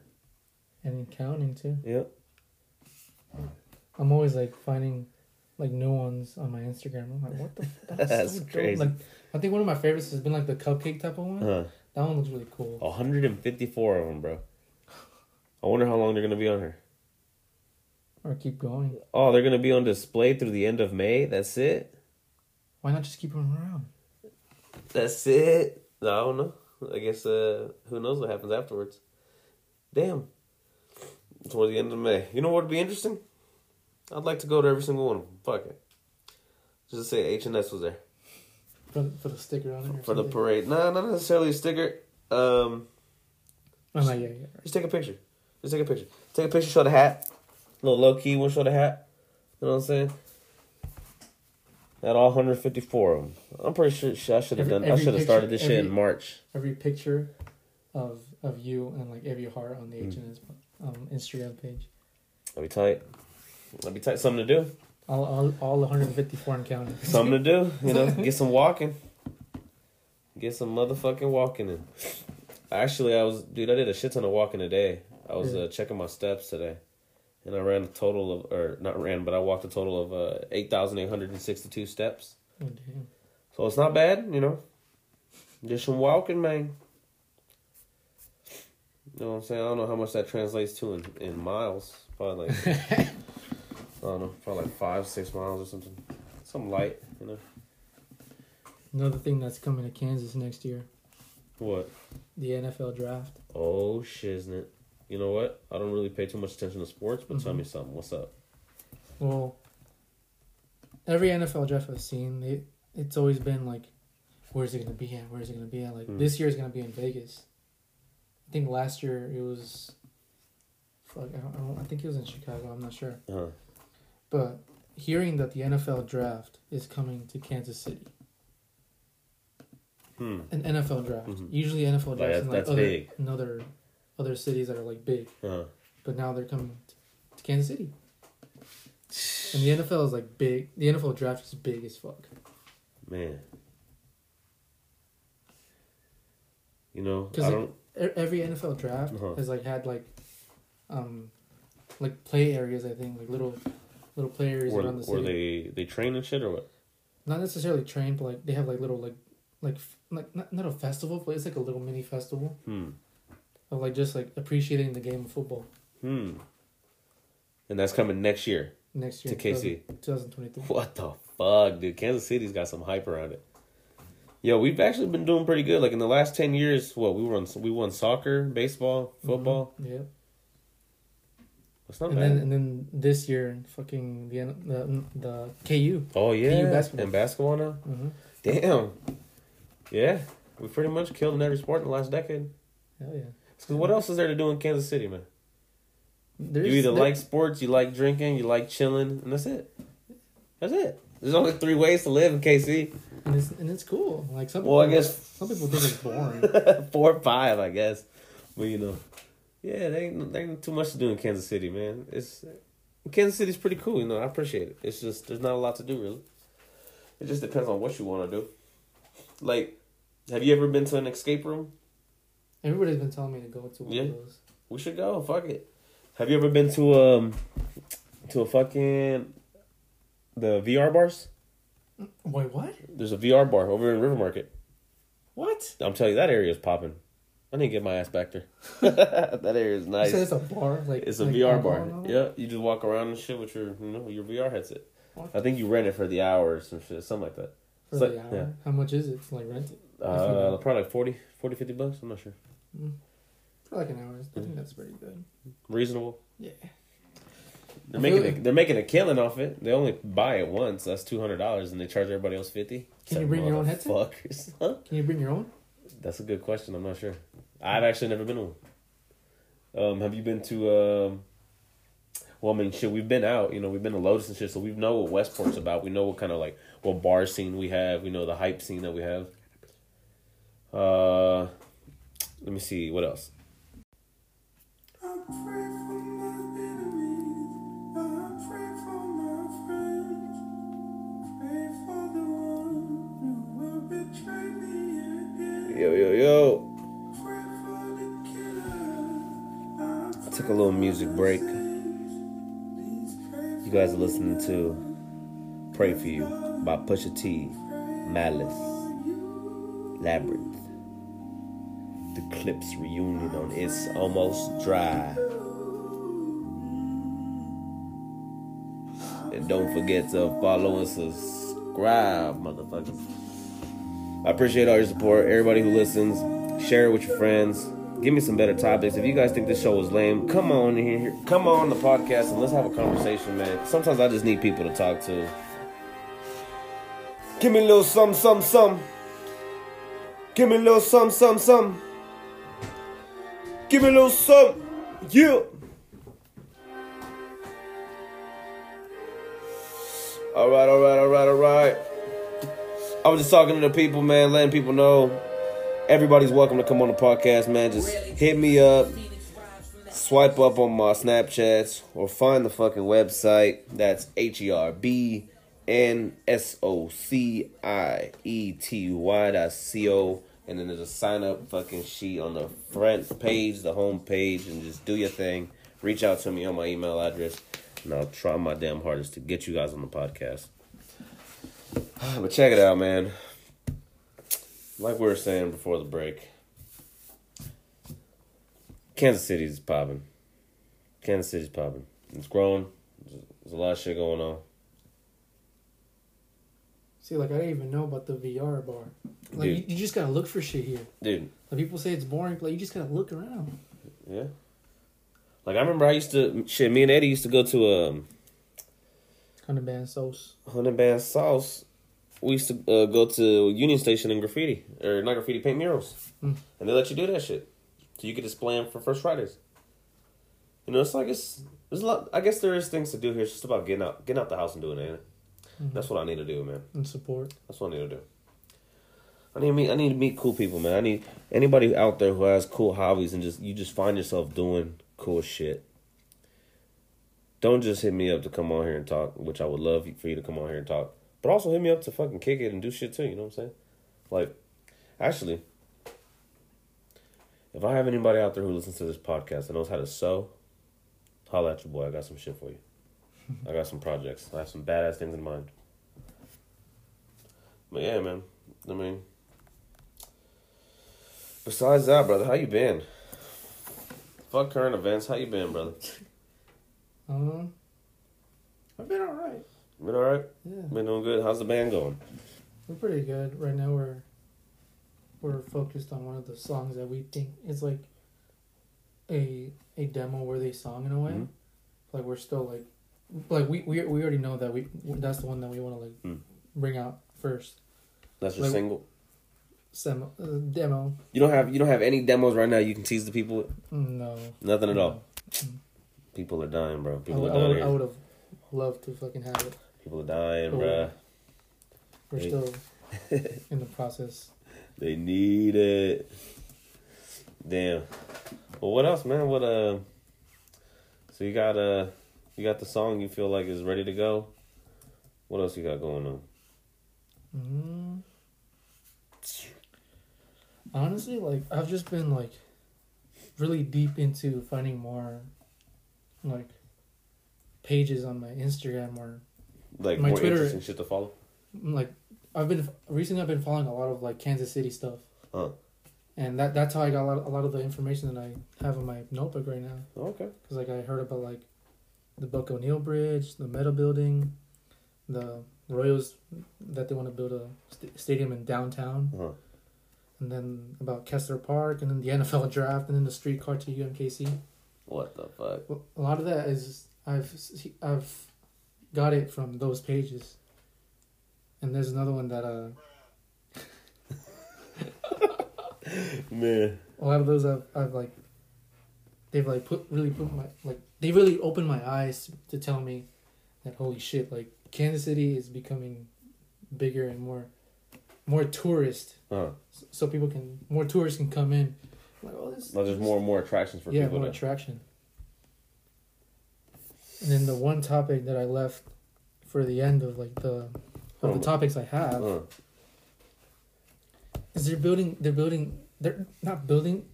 And counting too. Yep. I'm always like finding like new ones on my Instagram. I'm like, what the? That's, That's so dope. crazy. Like, I think one of my favorites has been like the cupcake type of one. Uh, That one looks really cool. 154 of them, bro. I wonder how long they're gonna be on here. Or keep going. Oh, they're gonna be on display through the end of May. That's it. Why not just keep them around? That's it. I don't know. I guess uh, who knows what happens afterwards. Damn. Towards the end of May. You know what would be interesting? I'd like to go to every single one of them. Fuck it. Just to say H and S was there For, for the sticker on it. Or for the parade. Nah, not necessarily a sticker. Um, I'm like, yeah, yeah. just take a picture. Just take a picture. Take a picture. Show the hat. little low key. One show the hat. You know what I'm saying? At all 154 of them. I'm pretty sure I should have Every- done. I should have started this shit in March. Every picture of of you and like every heart on the Mm. H and um, Instagram page. That'd be tight. That'd be tight. Something to do. All all, all 154 and counting. Something to do. You know, get some walking. Get some motherfucking walking in. Actually, I was, dude. I did a shit ton of walking today. I was uh, checking my steps today, and I ran a total of, or not ran, but I walked a total of uh, eight thousand eight hundred and sixty-two steps. Oh, damn. So it's not bad, you know. Just some walking, man. You know what I'm saying? I don't know how much that translates to in, in miles. Probably like I don't know, probably like five, six miles or something. Something light, you know. Another thing that's coming to Kansas next year, What? the NFL draft. Oh shiznit. You know what? I don't really pay too much attention to sports, but tell Mhm. me something. What's up? Well, every NFL draft I've seen, it it's always been like, where's it gonna be at? Where's it gonna be at? Like Hmm. this year is gonna be in Vegas. I think last year it was. Fuck, I, don't, I, don't, I think it was in Chicago. I'm not sure, Huh. but hearing that the NFL draft is coming to Kansas City, Hmm. an NFL draft. Mhm. Usually NFL Like, drafts that's- in like other big. Other cities that are like big, Huh. but now they're coming to, Kansas City. And the NFL is like big. The NFL draft is big as fuck. Man. You know, 'Cause I it- don't. E- Every NFL draft Uh-huh. has like had like, um, like play areas. I think like little, little play areas Where, around the city. they they train and shit or what? Not necessarily trained, but like they have like little like, like like not, not a festival, but it's like a little mini festival Hmm. Of like just like appreciating the game of football Hmm. And that's coming next year. next year To KC. two thousand twenty three. What the fuck, dude? Kansas City's got some hype around it. Yo, we've actually been doing pretty good. Like in the last ten years, what we won we won soccer, baseball, football. Yeah. That's not And bad. then and then this year, fucking the the the KU. oh yeah, basketball. and basketball now. Mm-hmm. Damn. Yeah, we pretty much killed in every sport in the last decade. Hell yeah. Cause what else is there to do in Kansas City, man? There's, you either there- like sports, you like drinking, you like chilling, and that's it. That's it. There's only three ways to live in KC. and it's and it's cool. Like some Well, I people- guess some people think it's boring. four or five, I guess. But you know, yeah, they ain't, they ain't too much to do in Kansas City, man. It's Kansas City's pretty cool, you know. I appreciate it. It's just there's not a lot to do really. It just depends on what you want to do. Like, have you ever been to an escape room? Everybody's been telling me to go to one Yeah. of those. We should go. Fuck it. Have you ever been to um to a fucking the VR bars? Wait, what? There's a VR bar over in River Market. What? I'm telling you, that area is popping. I need to get my ass back there. that area is You nice. said it's a bar, like It's a like VR bar. and all that? Yeah, you just walk around and shit with your, you know, your VR headset. What? I think you rent it for the hour or some shit, something like that. For It's the like- hour. yeah. How much is it to like rent it? Uh, probably like 40, 40, 50 bucks. I'm not sure. Mm. For like an hour. I think that's pretty good. Reasonable. Yeah. They're making feel a, they're making a killing off it. They only buy it once. That's two hundred dollars, and they charge everybody else fifty. Can you bring your own headset? Fuckers. Huh? Can you bring your own? That's a good question. I'm not sure. I've actually never been to one. Um, have you been to? Um, well, I mean, shit. We've been out. You know, we've been to Lotus and shit, so we know what Westport's about. We know what kind of like what bar scene we have. We know the hype scene that we have. Uh, let me see what else. I pray for my enemies. I pray for my friends. Pray for the one who will betray me again. Yo, yo, yo! Pray for the killer. I took a little music break. You guys are listening to "Pray for You" by Pusha T, Malice, Labrinth. The Clipse reunion on It's Almost Dry. And don't forget to follow and subscribe, motherfuckers. I appreciate all your support. Everybody who listens, share it with your friends. Give me some better topics. If you guys think this show was lame, come on here, come on the podcast and let's have a conversation, man. Sometimes I just need people to talk to. Give me a little some, some, some. Give me a little some, some, some. Give me a little some. Yeah. All right, all right, all right, all right. I was just talking to the people, man, letting people know everybody's welcome to come on the podcast, man. Just hit me up, swipe up on my Snapchats, or find the fucking website. That's H E R B N S O C I E T Y dot C O. And then there's a sign up fucking sheet on the front page, the home page, and just do your thing. reach out to me on my email address, and I'll try my damn hardest to get you guys on the podcast. But check it out, man. Like we were saying before the break, Kansas City's popping. Kansas City's popping. It's growing. There's a lot of shit going on. See, like I didn't even know about the VR bar. Like you, you just gotta look for shit here. Dude, Like people say it's boring, but like, you just gotta look around. yeah. Like I remember I used to shit, me and Eddie used to go to um of band sauce. Honey Band Sauce. We used to uh, go to Union Station and graffiti or not graffiti paint murals, Hmm. and they let you do that shit, so you could display them for First Fridays. You know, it's like it's there's a lot. I guess there is things to do here. It's just about getting out, getting out the house and doing it. Mhm. That's what I need to do, man. And support. That's what I need to do. I need to meet. I need to meet cool people, man. I need anybody out there who has cool hobbies and just you just find yourself doing cool shit. Don't just hit me up to come on here and talk, which I would love for you to come on here and talk. But also hit me up to fucking kick it and do shit too. You know what I'm saying? Like, actually, if I have anybody out there who listens to this podcast and knows how to sew, holla at your boy. I got some shit for you. I got some projects. I have some badass things in mind. But yeah, man. I mean, besides that, brother, how you been? Fuck current events. How you been, brother? Um, I've been alright. Been all right. Yeah, Been doing good. How's the band going? we're pretty good right now. We're we're focused on one of the songs that we think is like a a demo worthy song in a way. Mhm. Like we're still like like we we we already know that we that's the one that we want to like Mm. bring out first. That's your Like- single. Sem- uh, demo. You don't have you don't have any demos right now. You can tease the people. with? No. Nothing at all. No. People are dying, bro. People would, are dying. I would have loved to fucking have it. People are dying, bruh. We're Hey. still in the process. They need it. Damn. Well, what else, man? What uh? So you got uh, you got the song you feel like is ready to go. What else you got going on? Mm. Honestly, like I've just been like really deep into finding more like pages on my Instagram or Like My more Twitter- interesting shit to follow. like I've been recently I've been following a lot of like Kansas City stuff. Huh. And that that's how I got a lot, a lot of the information that I have in my notebook right now. Okay. Cause like I heard about like the Buck O'Neil Bridge, the Meta Building, the Royals that they want to build a st- stadium in downtown, Uh-huh. and then about Kessler Park, and then the NFL draft, and then the streetcar to UMKC. What the fuck? Well, A lot of that is I've I've got it from those pages, and there's another one that uh Man. a lot of those I've I've like they've like put really put my like they really opened my eyes to tell me that holy shit like Kansas City is becoming bigger and more more tourist Uh-huh. so, people can more tourists can come in like oh this Well, there's more and more attractions for people. yeah people more to. attraction and then the one topic that I left for the end of like the of Oh. the topics I have Uh, is they're building they're building they're not building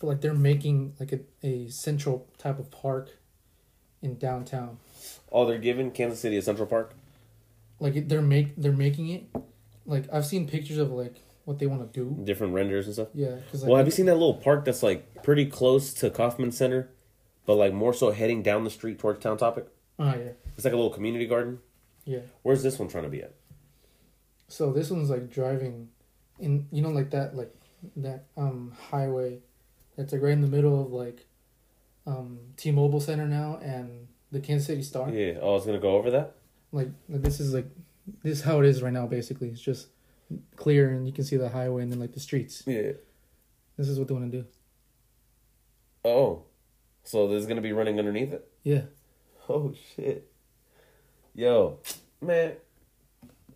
but like they're making like a, a central type of park in downtown oh, they're giving Kansas City a Central Park. like they're make they're making it like i've seen pictures of like what they want to do Different renders and stuff. yeah because like, Well, have you seen that little park that's like pretty close to Kauffman Center, but like more so heading down the street towards Town Topic? oh yeah It's like a little community garden. yeah Where's this one trying to be at? so this one's like driving in you know like that like that um highway that's like right in the middle of like um t-mobile center now and the kansas city star Yeah. Oh, it's gonna go over that. like this is like this is how it is right now basically it's just clear and you can see the highway and then like the streets Yeah. this is what they want to do Oh, so there's gonna be running underneath it. yeah Oh shit. Yo, man,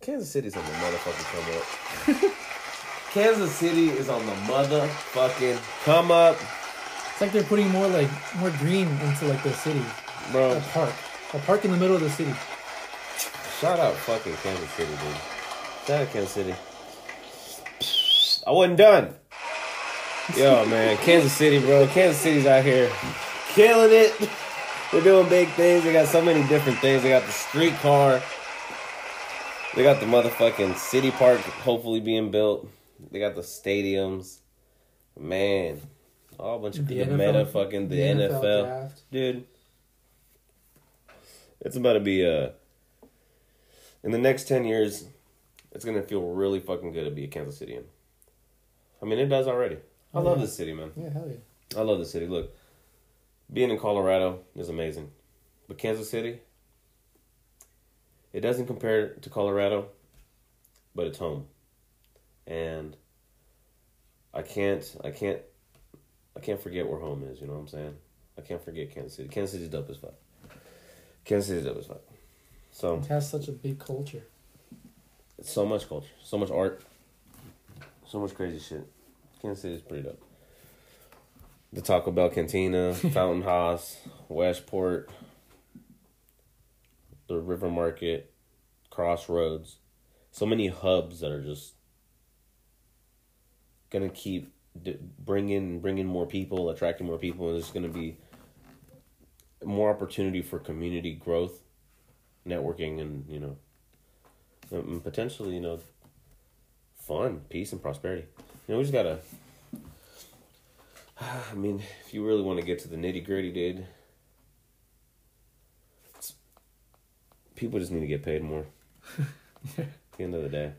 Kansas City's on the motherfucking come up. Kansas City is on the motherfucking come up, it's like they're putting more like more green into like their city Bro. a park a park in the middle of the city Shout out fucking Kansas City, dude. Shout out Kansas City. I wasn't done. Yo, man, Kansas City, bro. Kansas City's out here killing it. They're doing big things. They got so many different things. They got the streetcar. They got the motherfucking city park hopefully being built. They got the stadiums. Man, all a bunch of the, meta fucking the, NFL, draft. dude. It's about to be uh in the next ten years. It's gonna feel really fucking good to be a Kansas Cityan. I mean, it does already. I Oh, love yeah. this city, man. Yeah, hell yeah. I love the city. Look, being in Colorado is amazing, but Kansas City, it doesn't compare to Colorado, but it's home, and I can't, I can't, I can't forget where home is. You know what I'm saying? I can't forget Kansas City. Kansas City's dope as fuck. Kansas City's dope as fuck. So It has such a big culture. it's so much culture, so much art, so much crazy shit. Kansas City is pretty dope. The Taco Bell Cantina, Fountain House, Westport, the River Market, Crossroads. So many hubs that are just gonna keep d- bring in more people, attracting more people, and there's gonna be more opportunity for community growth, networking, and you know, um, and potentially you know, fun, peace, and prosperity. You know, we just gotta. I mean, if you really want to get to the nitty gritty, dude, people just need to get paid more. At the end of the day,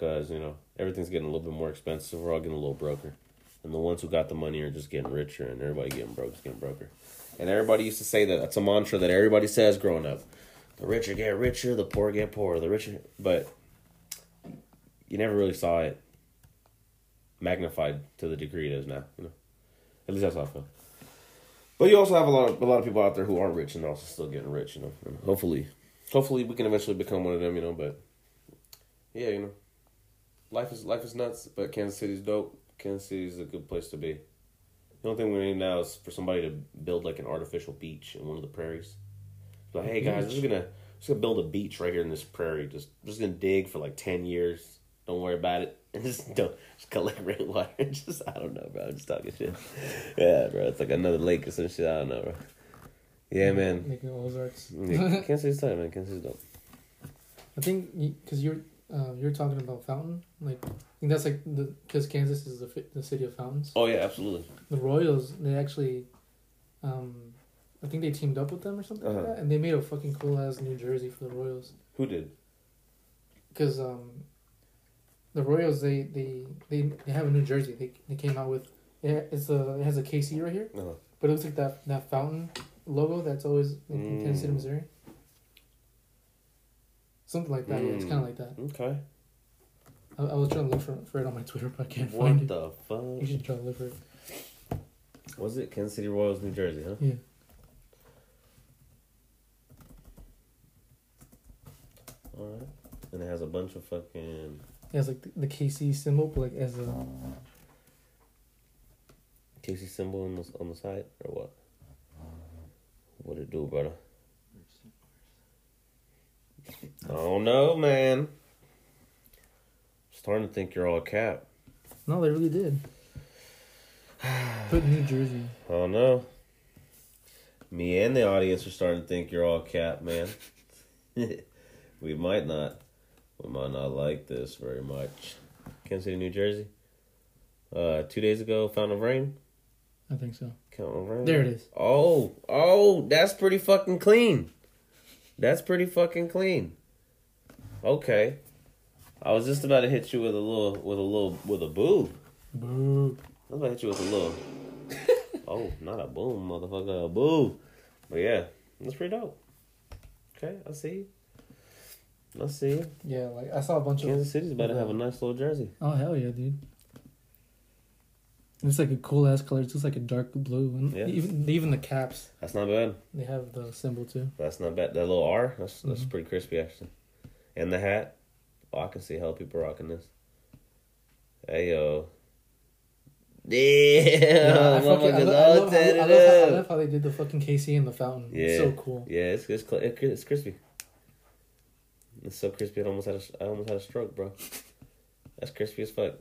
because you know everything's getting a little bit more expensive. We're all getting a little broker, and the ones who got the money are just getting richer, and everybody getting broke is getting broker. And everybody used to say that that's a mantra that everybody says growing up: the richer get richer, the poor get poorer. The richer, but you never really saw it magnified to the degree it is now. You know, at least that's how I feel. But you also have a lot of a lot of people out there who aren't rich and also still getting rich. You know, and hopefully, hopefully we can eventually become one of them. You know, but yeah, you know, life is life is nuts. But Kansas City's dope. Kansas City's a good place to be. The only thing we need now is for somebody to build like an artificial beach in one of the prairies. Like, hey guys, we're just gonna just gonna build a beach right here in this prairie. Just just gonna dig for like ten years. Don't worry about it. And just don't just collect rainwater. just I don't know, bro. I'm just talking shit. Yeah, bro. It's like another lake or some shit. I don't know, bro. Yeah, man. Making Ozarks. Yeah, Kansas City's tight, man. Kansas City's dope. I think because you're uh, you're talking about Fountain, like I think that's like the because Kansas is the the city of fountains. Oh yeah, absolutely. The Royals, they actually, um, I think they teamed up with them or something Uh-huh. like that, and they made a fucking cool ass New Jersey for the Royals. Who did? Because um, the Royals, they, they they they have a New Jersey. They they came out with yeah, it's a it has a KC right here, Uh-huh. but it looks like that that fountain logo that's always in in Kansas City, Mm. Missouri. Something like that. Yeah, it's Mm. kind of like that. Okay. I, I was trying to look for, for it on my Twitter, but I can't What find it. What the fuck? You should try to look for it. Was it Kansas City Royals, New Jersey? Huh? Yeah. All right. And it has a bunch of fucking It has like the, the KC symbol, but like as a Casey symbol on the on the side or what? What it do, brother? I don't know, man. Starting to think you're all cap. no, they really did. Put New Jersey. Oh don't. Me and the audience are starting to think you're all cap, man. we might not. We might not like this very much. Kansas City, New Jersey. Uh, two days ago, Fountain of Rain. I think so. Fountain of Rain. There it is. Oh, oh, that's pretty fucking clean. That's pretty fucking clean. Okay. I was just about to hit you with a little, with a little, with a boo. Boo. I was about to hit you with a little. oh, not a boom, motherfucker, a boo. But yeah, that's pretty dope. Okay, I see. you. I see. you. Yeah, like I saw a bunch of. Kansas City's about to have a nice little jersey. Oh hell yeah, dude! It's like a cool ass color. It's just like a dark blue, and Yeah. even even the caps That's not bad. they have the symbol too. That's not bad. That little R, that's that's Mhm. pretty crispy actually. And the hat, oh, I can see how people rocking this. Hey yo. Yeah, I, fucking, I, motherfuckers lo- I, love, how, I, love how, I love how they did the fucking KC in the fountain. Yeah, It's so cool. Yeah, it's it's, it's crispy. It's so crispy. I almost had a I almost had a stroke, bro. That's crispy as fuck.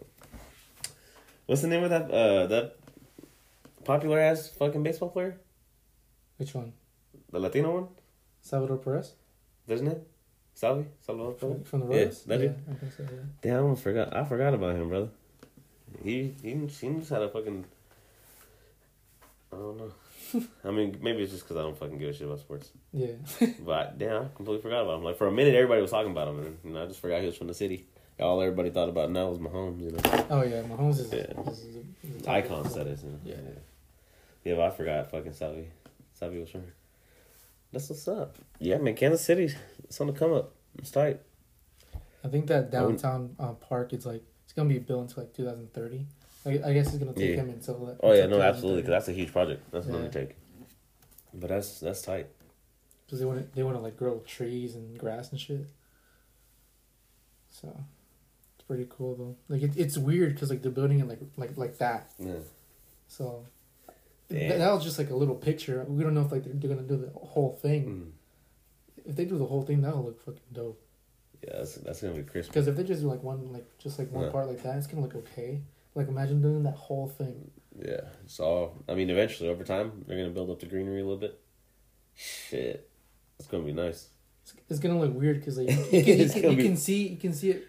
What's the name of that uh that popular ass fucking baseball player? Which one? The Latino one, Salvador Perez isn't it? Salvy, Salvador. from, from the Yeah, that yeah, I think so. Yeah. Damn, I forgot. I forgot about him, brother. He he he just had a fucking. I don't know. I mean, maybe it's just because I don't fucking give a shit about sports. Yeah. But damn, I completely forgot about him. Like for a minute, everybody was talking about him, and you know, I just forgot he was from the city. All everybody thought about now was Mahomes. You know, Oh yeah, Mahomes is, Yeah. is, is a- is a icon status. You know? Yeah. Yeah, but I forgot fucking Salvy. Salvy was from here. That's what's up. Yeah, man, Kansas City, it's on the come up. It's tight. I think that downtown uh, park is like it's gonna be built until like 2030. I, I guess it's gonna take Yeah. him until. that- Oh yeah, no, absolutely, because that's a huge project. That's an Yeah. undertaking. But that's that's tight. Because they want to they want to like grow trees and grass and shit. So, pretty cool though. Like it, it's weird because like they're building it like like like that. Yeah. So that, that was just like a little picture. We don't know if like they're, they're gonna do the whole thing. Mm. If they do the whole thing, that'll look fucking dope. Yeah, that's that's gonna be crispy. Because if they just do like one like just like one Yeah. part like that, it's gonna look okay. Like imagine doing that whole thing. Yeah, it's all. I mean, eventually, over time, they're gonna build up the greenery a little bit. Shit, it's gonna be nice. It's, it's gonna look weird because like you can, you can, you can see you can see it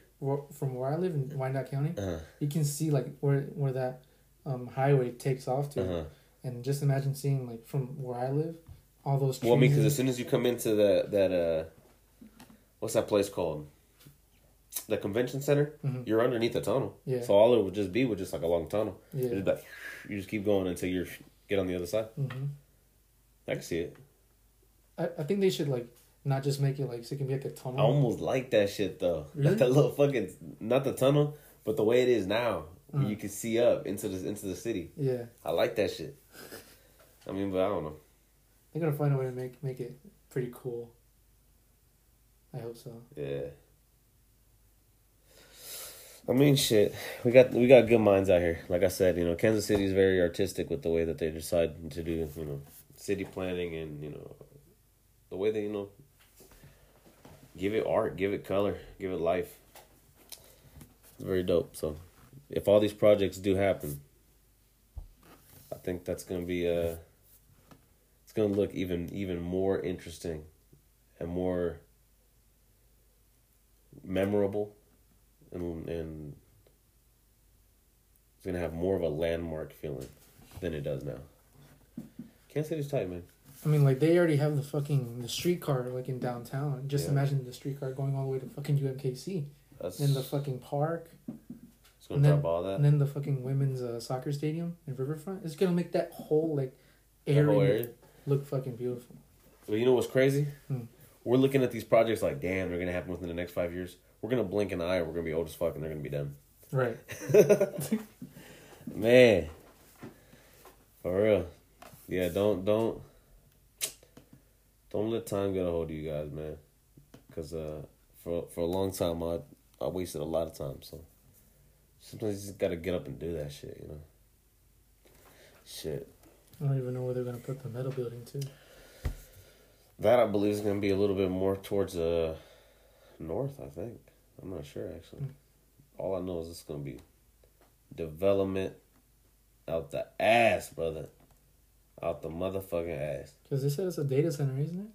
from where I live in Wyandotte County. Uh You can see like where where that um, highway takes off to, huh. and just imagine seeing like from where I live, all those. Trees Well, I mean, because as soon as you come into the that uh, what's that place called? The convention center. Mhm. You're underneath the tunnel. Yeah. So all it would just be would just like a long tunnel. yeah. It's like you just keep going until you get on the other side. hmm I can see it. I, I think they should like not just make it like so it can be like a tunnel. I almost like that shit though. Really? That little fucking not the tunnel, but the way it is now, where Uh. you can see up into the into the city. Yeah, I like that shit. I mean, but I don't know. they're gonna find a way to make make it pretty cool. I hope so. Yeah. I mean, shit. We got we got good minds out here. Like I said, you know, Kansas City is very artistic with the way that they decide to do, you know, city planning and you know, the way they you know give it art, give it color, give it life. It's very dope. So, if all these projects do happen, I think that's gonna be uh it's gonna look even even more interesting and more memorable and and it's gonna have more of a landmark feeling than it does now. Kansas City's tight, man. I mean, like they already have the fucking the streetcar like in downtown. Just Yeah. imagine the streetcar going all the way to fucking UMKC, That's then the fucking park, it's gonna and then- all that. and then the fucking women's uh, soccer stadium in Riverfront. It's gonna make that whole like area, area. look fucking beautiful. But you know what's crazy? Hmm. We're looking at these projects like, damn, they're gonna happen within the next five years. We're gonna blink an eye, we're gonna be old as fuck, and they're gonna be done. Right. Man, for real. Yeah, don't don't don't let time get a hold of you guys, man. Cause uh, for for a long time, I I wasted a lot of time. So sometimes you just gotta get up and do that shit, you know. Shit, I don't even know where they're gonna put the Meta building too. that I believe is gonna be a little bit more towards uh north. I think I'm not sure actually. Mm. All I know is it's gonna be development out the ass, brother. Out the motherfucking ass. Because they said it's a data center, isn't it?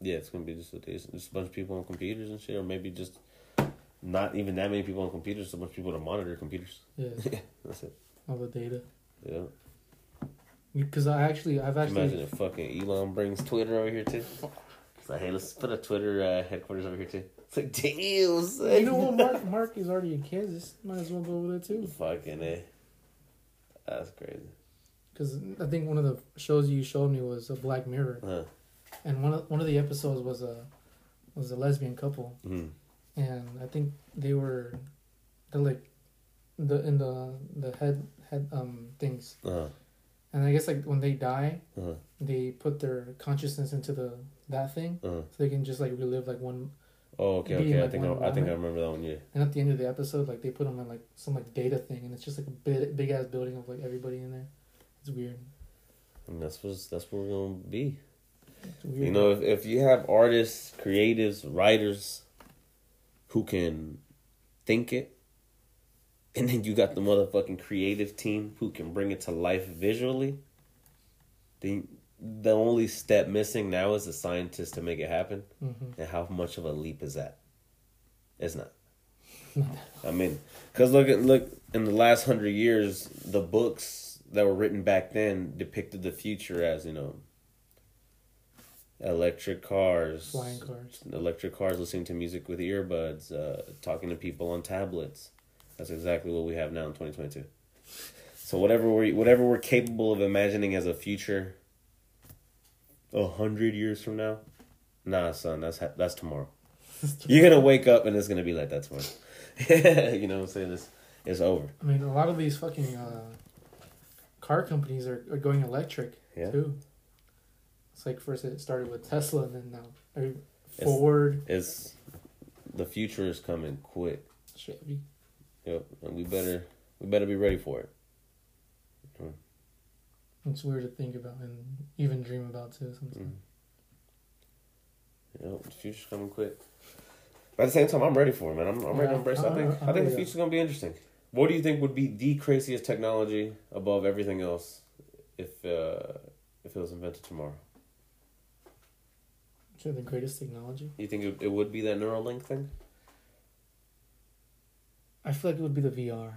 Yeah, it's gonna be just a, data. just a bunch of people on computers and shit, or maybe just not even that many people on computers. Just a bunch of people to monitor computers. Yeah, That's it. all the data. Yeah. Because I actually, I've actually, Imagine if fucking Elon brings Twitter over here too. It's like, hey, let's put a Twitter uh, headquarters over here too. It's like, damn, son. you know what? Mark, Mark is already in Kansas. Might as well go over there too. Fucking a. That's crazy. Because I think one of the shows you showed me was a Black Mirror, Huh. and one of one of the episodes was a was a lesbian couple, Mm. and I think they were they're like the in the the head head um things, Uh-huh. and I guess like when they die, Uh-huh. they put their consciousness into the that thing, so they can just like relive like one. Oh, okay, okay. I think I, I think I remember that one. Yeah. And at the end of the episode, like they put them in like some like data thing, and it's just like a big big ass building of like everybody in there. It's weird. And that's what that's what we're gonna be. You know, if, if you have artists, creatives, writers who can think it, and then you got the motherfucking creative team who can bring it to life visually, then the only step missing now is the scientist to make it happen. Mm-hmm. And how much of a leap is that? It's not. I mean, because look at look in the last hundred years, the books that were written back then depicted the future as you know, electric cars, Flying cars. electric cars, listening to music with earbuds, uh, talking to people on tablets. That's exactly what we have now in twenty twenty two. So whatever we whatever we're capable of imagining as a future, a hundred years from now, nah, son, that's ha- that's tomorrow. You're gonna wake up and it's gonna be like that tomorrow. you know what I'm saying? It's it's over. I mean, a lot of these fucking uh, car companies are, are going electric Yeah. too. It's like first it started with Tesla, and then now Ford, It's the future is coming quick. Chevy. Yep, and we better we better be ready for it. It's weird to think about and even dream about too. Sometimes. Mm. Yep, the future's coming quick. But at the same time, I'm ready for it, man. I'm, I'm ready to embrace. it. I I'm- think I'm I think the future's gonna be interesting. What do you think would be the craziest technology above everything else if uh, if it was invented tomorrow? So the greatest technology. You think it, it would be that Neuralink thing? I feel like it would be the VR.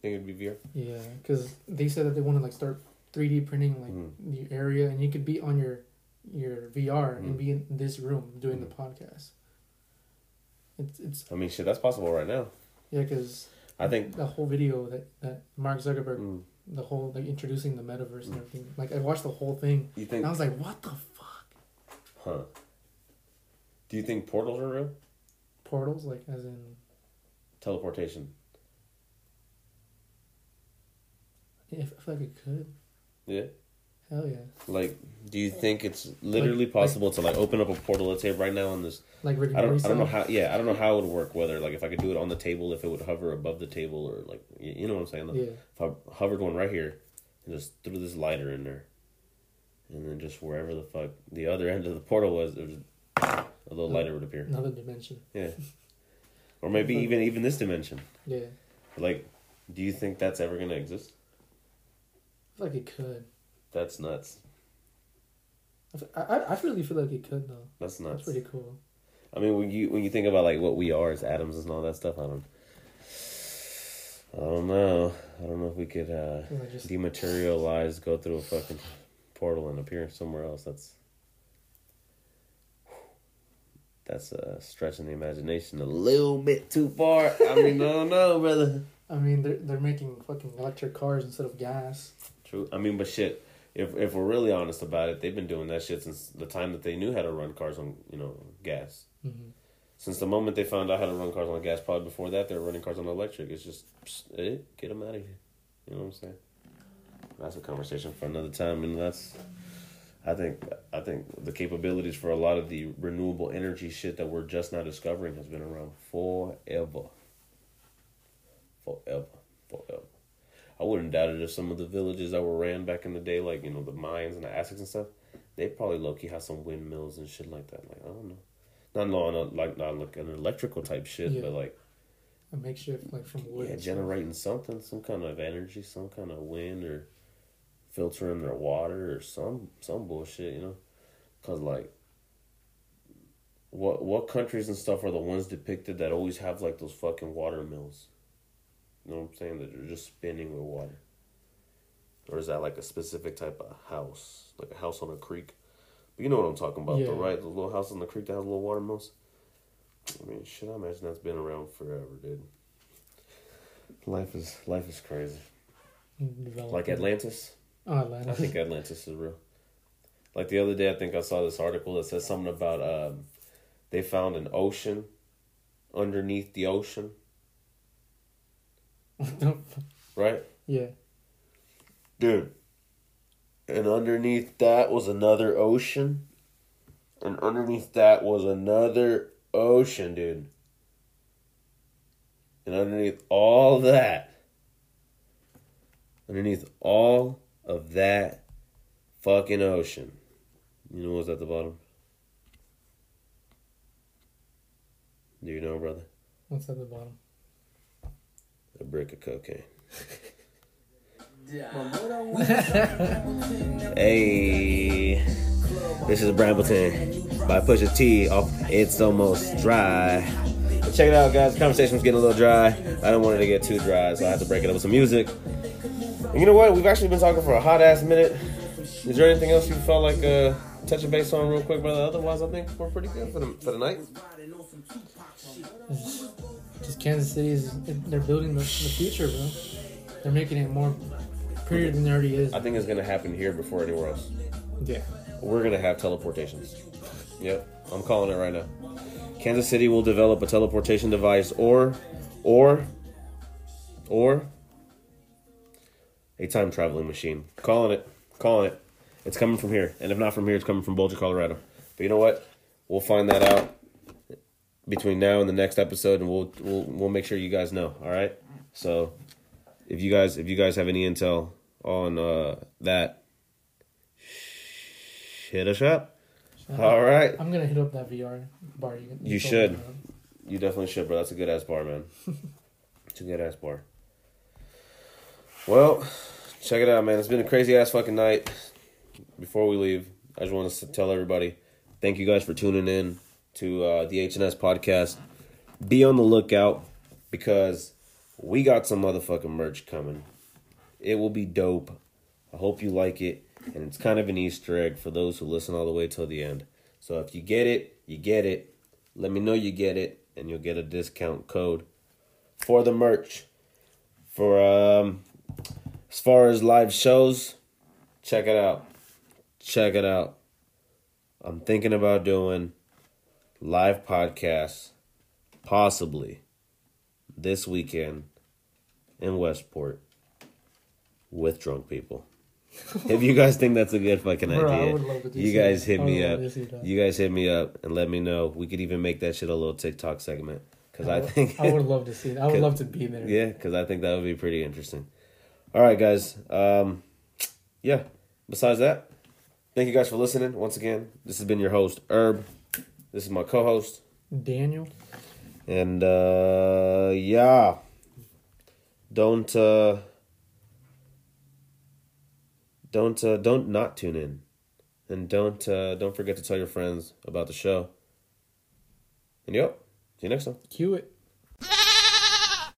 Think it'd be VR? Yeah, because they said that they want to like start three D printing like Mhm. the area, and you could be on your your VR Mhm. and be in this room doing Mhm. the podcast. It's it's I mean, shit, that's possible right now. Yeah, because I think. the whole video that that Mark Zuckerberg, Mm, the whole like introducing the metaverse and Mm. everything. Like I watched the whole thing, you and think? I was like, what the fuck? Huh? Do you think portals are real? Portals, like as in Teleportation. yeah, I feel like it could. Yeah. Hell yeah, Like, do you think it's literally Like- possible to like open up a portal? Let's say right now on this like Rick I don't, I don't know how. Yeah, I don't know how it would work. Whether like if I could do it on the table, if it would hover above the table, or like you, know what I'm saying. Like, Yeah, If I hovered one right here and just threw this lighter in there, and then just wherever the fuck the other end of the portal was, there was a little lighter would appear. another dimension. Yeah, or maybe even even this dimension. Yeah, Like, do you think that's ever gonna exist? I feel like it could. That's nuts. I I really feel like it could though. That's nuts. That's pretty cool. I mean, when you when you think about like what we are as atoms and all that stuff, I don't. I don't know. I don't know if we could uh, just dematerialize, go through a fucking portal and appear somewhere else. That's that's uh, stretching the imagination a little bit too far. I mean, no, no, brother. I mean, they're they're making fucking electric cars instead of gas. True. I mean, but shit. If if we're really honest about it, they've been doing that shit since the time that they knew how to run cars on you know gas. Mm-hmm. Since the moment they found out how to run cars on gas, probably before that they were running cars on electric. It's just, psst, eh, get them out of here. You know what I'm saying? That's a conversation for another time, and that's. I think I think the capabilities for a lot of the renewable energy shit that we're just now discovering has been around forever. Forever, forever. I wouldn't doubt it if some of the villages that were ran back in the day, like you know the Mayans and the Aztecs and stuff, they probably low key have some windmills and shit like that. Like I don't know, not no, no like not like an electrical type shit, Yeah. but like A makeshift like from wood. yeah, stuff. generating something, some kind of energy, some kind of wind or filtering their water or some some bullshit, you know? Cause like, what what countries and stuff are the ones depicted that always have like those fucking water mills? You know what I'm saying? That you're just spinning with water. Or is that like a specific type of house, like a house on a creek? But you know what I'm talking about, though, Yeah. right? The little house on the creek that has a little water mills. I mean, shit, I imagine that's been around forever, dude. Life is life is crazy. Developing. Like Atlantis, Oh, Atlantis. I think Atlantis is real. Like the other day, I think I saw this article that says something about um, they found an ocean underneath the ocean, right, yeah. dude? And underneath that was another ocean, and underneath that was another ocean, dude. And underneath all that, underneath all of that fucking ocean, you know what's at the bottom? Do you know, brother? What's at the bottom? A brick of cocaine. Hey, this is Brambleton by Pusha T off It's Almost Dry. Check it out, guys. The conversation was getting a little dry. I don't want it to get too dry, so I had to break it up with some music. And you know what? We've actually been talking for a hot ass minute. Is there anything else you felt like uh, touching base on real quick, brother? Otherwise, I think we're pretty good for the, for the night. Just Kansas City is they're building the, the future, bro. They're making it more prettier than it already is. I think it's gonna happen here before anywhere else. Yeah. We're gonna have teleportations. Yep, I'm calling it right now. Kansas City will develop a teleportation device, or, or, or a time traveling machine. Calling it, calling it. It's coming from here, and if not from here, it's coming from Boulder, Colorado. But you know what? We'll find that out between now and the next episode, and we'll we'll we'll make sure you guys know. All right. So, if you guys if you guys have any intel on uh, that, hit us up. All right. I'm gonna hit up that VR bar. You, You told should. You definitely should, bro. That's a good ass bar, man. it's a good ass bar. Well, check it out, man. It's been a crazy ass fucking night. Before we leave, I just want to tell everybody, thank you guys for tuning in to uh, the HNS podcast. Be on the lookout because we got some motherfucking merch coming. It will be dope. I hope you like it, and it's kind of an Easter egg for those who listen all the way till the end. So if you get it, you get it. Let me know you get it, and you'll get a discount code for the merch. For um, as far as live shows, check it out. Check it out. I'm thinking about doing live podcast possibly this weekend in Westport with drunk people. if you guys think that's a good fucking Bro, idea, you that. guys hit me up. to see that. You guys hit me up and let me know. We could even make that shit a little TikTok segment because I, would- think I would love to see it. I would love to be there. yeah, because I think that would be pretty interesting. All right, guys. Um, yeah. Besides that, thank you guys for listening. Once again, this has been your host Herb. This is my co-host, Daniel. and uh, yeah, don't uh, don't uh, don't not tune in, and don't uh, don't forget to tell your friends about the show. And yep, see you next time. Cue it.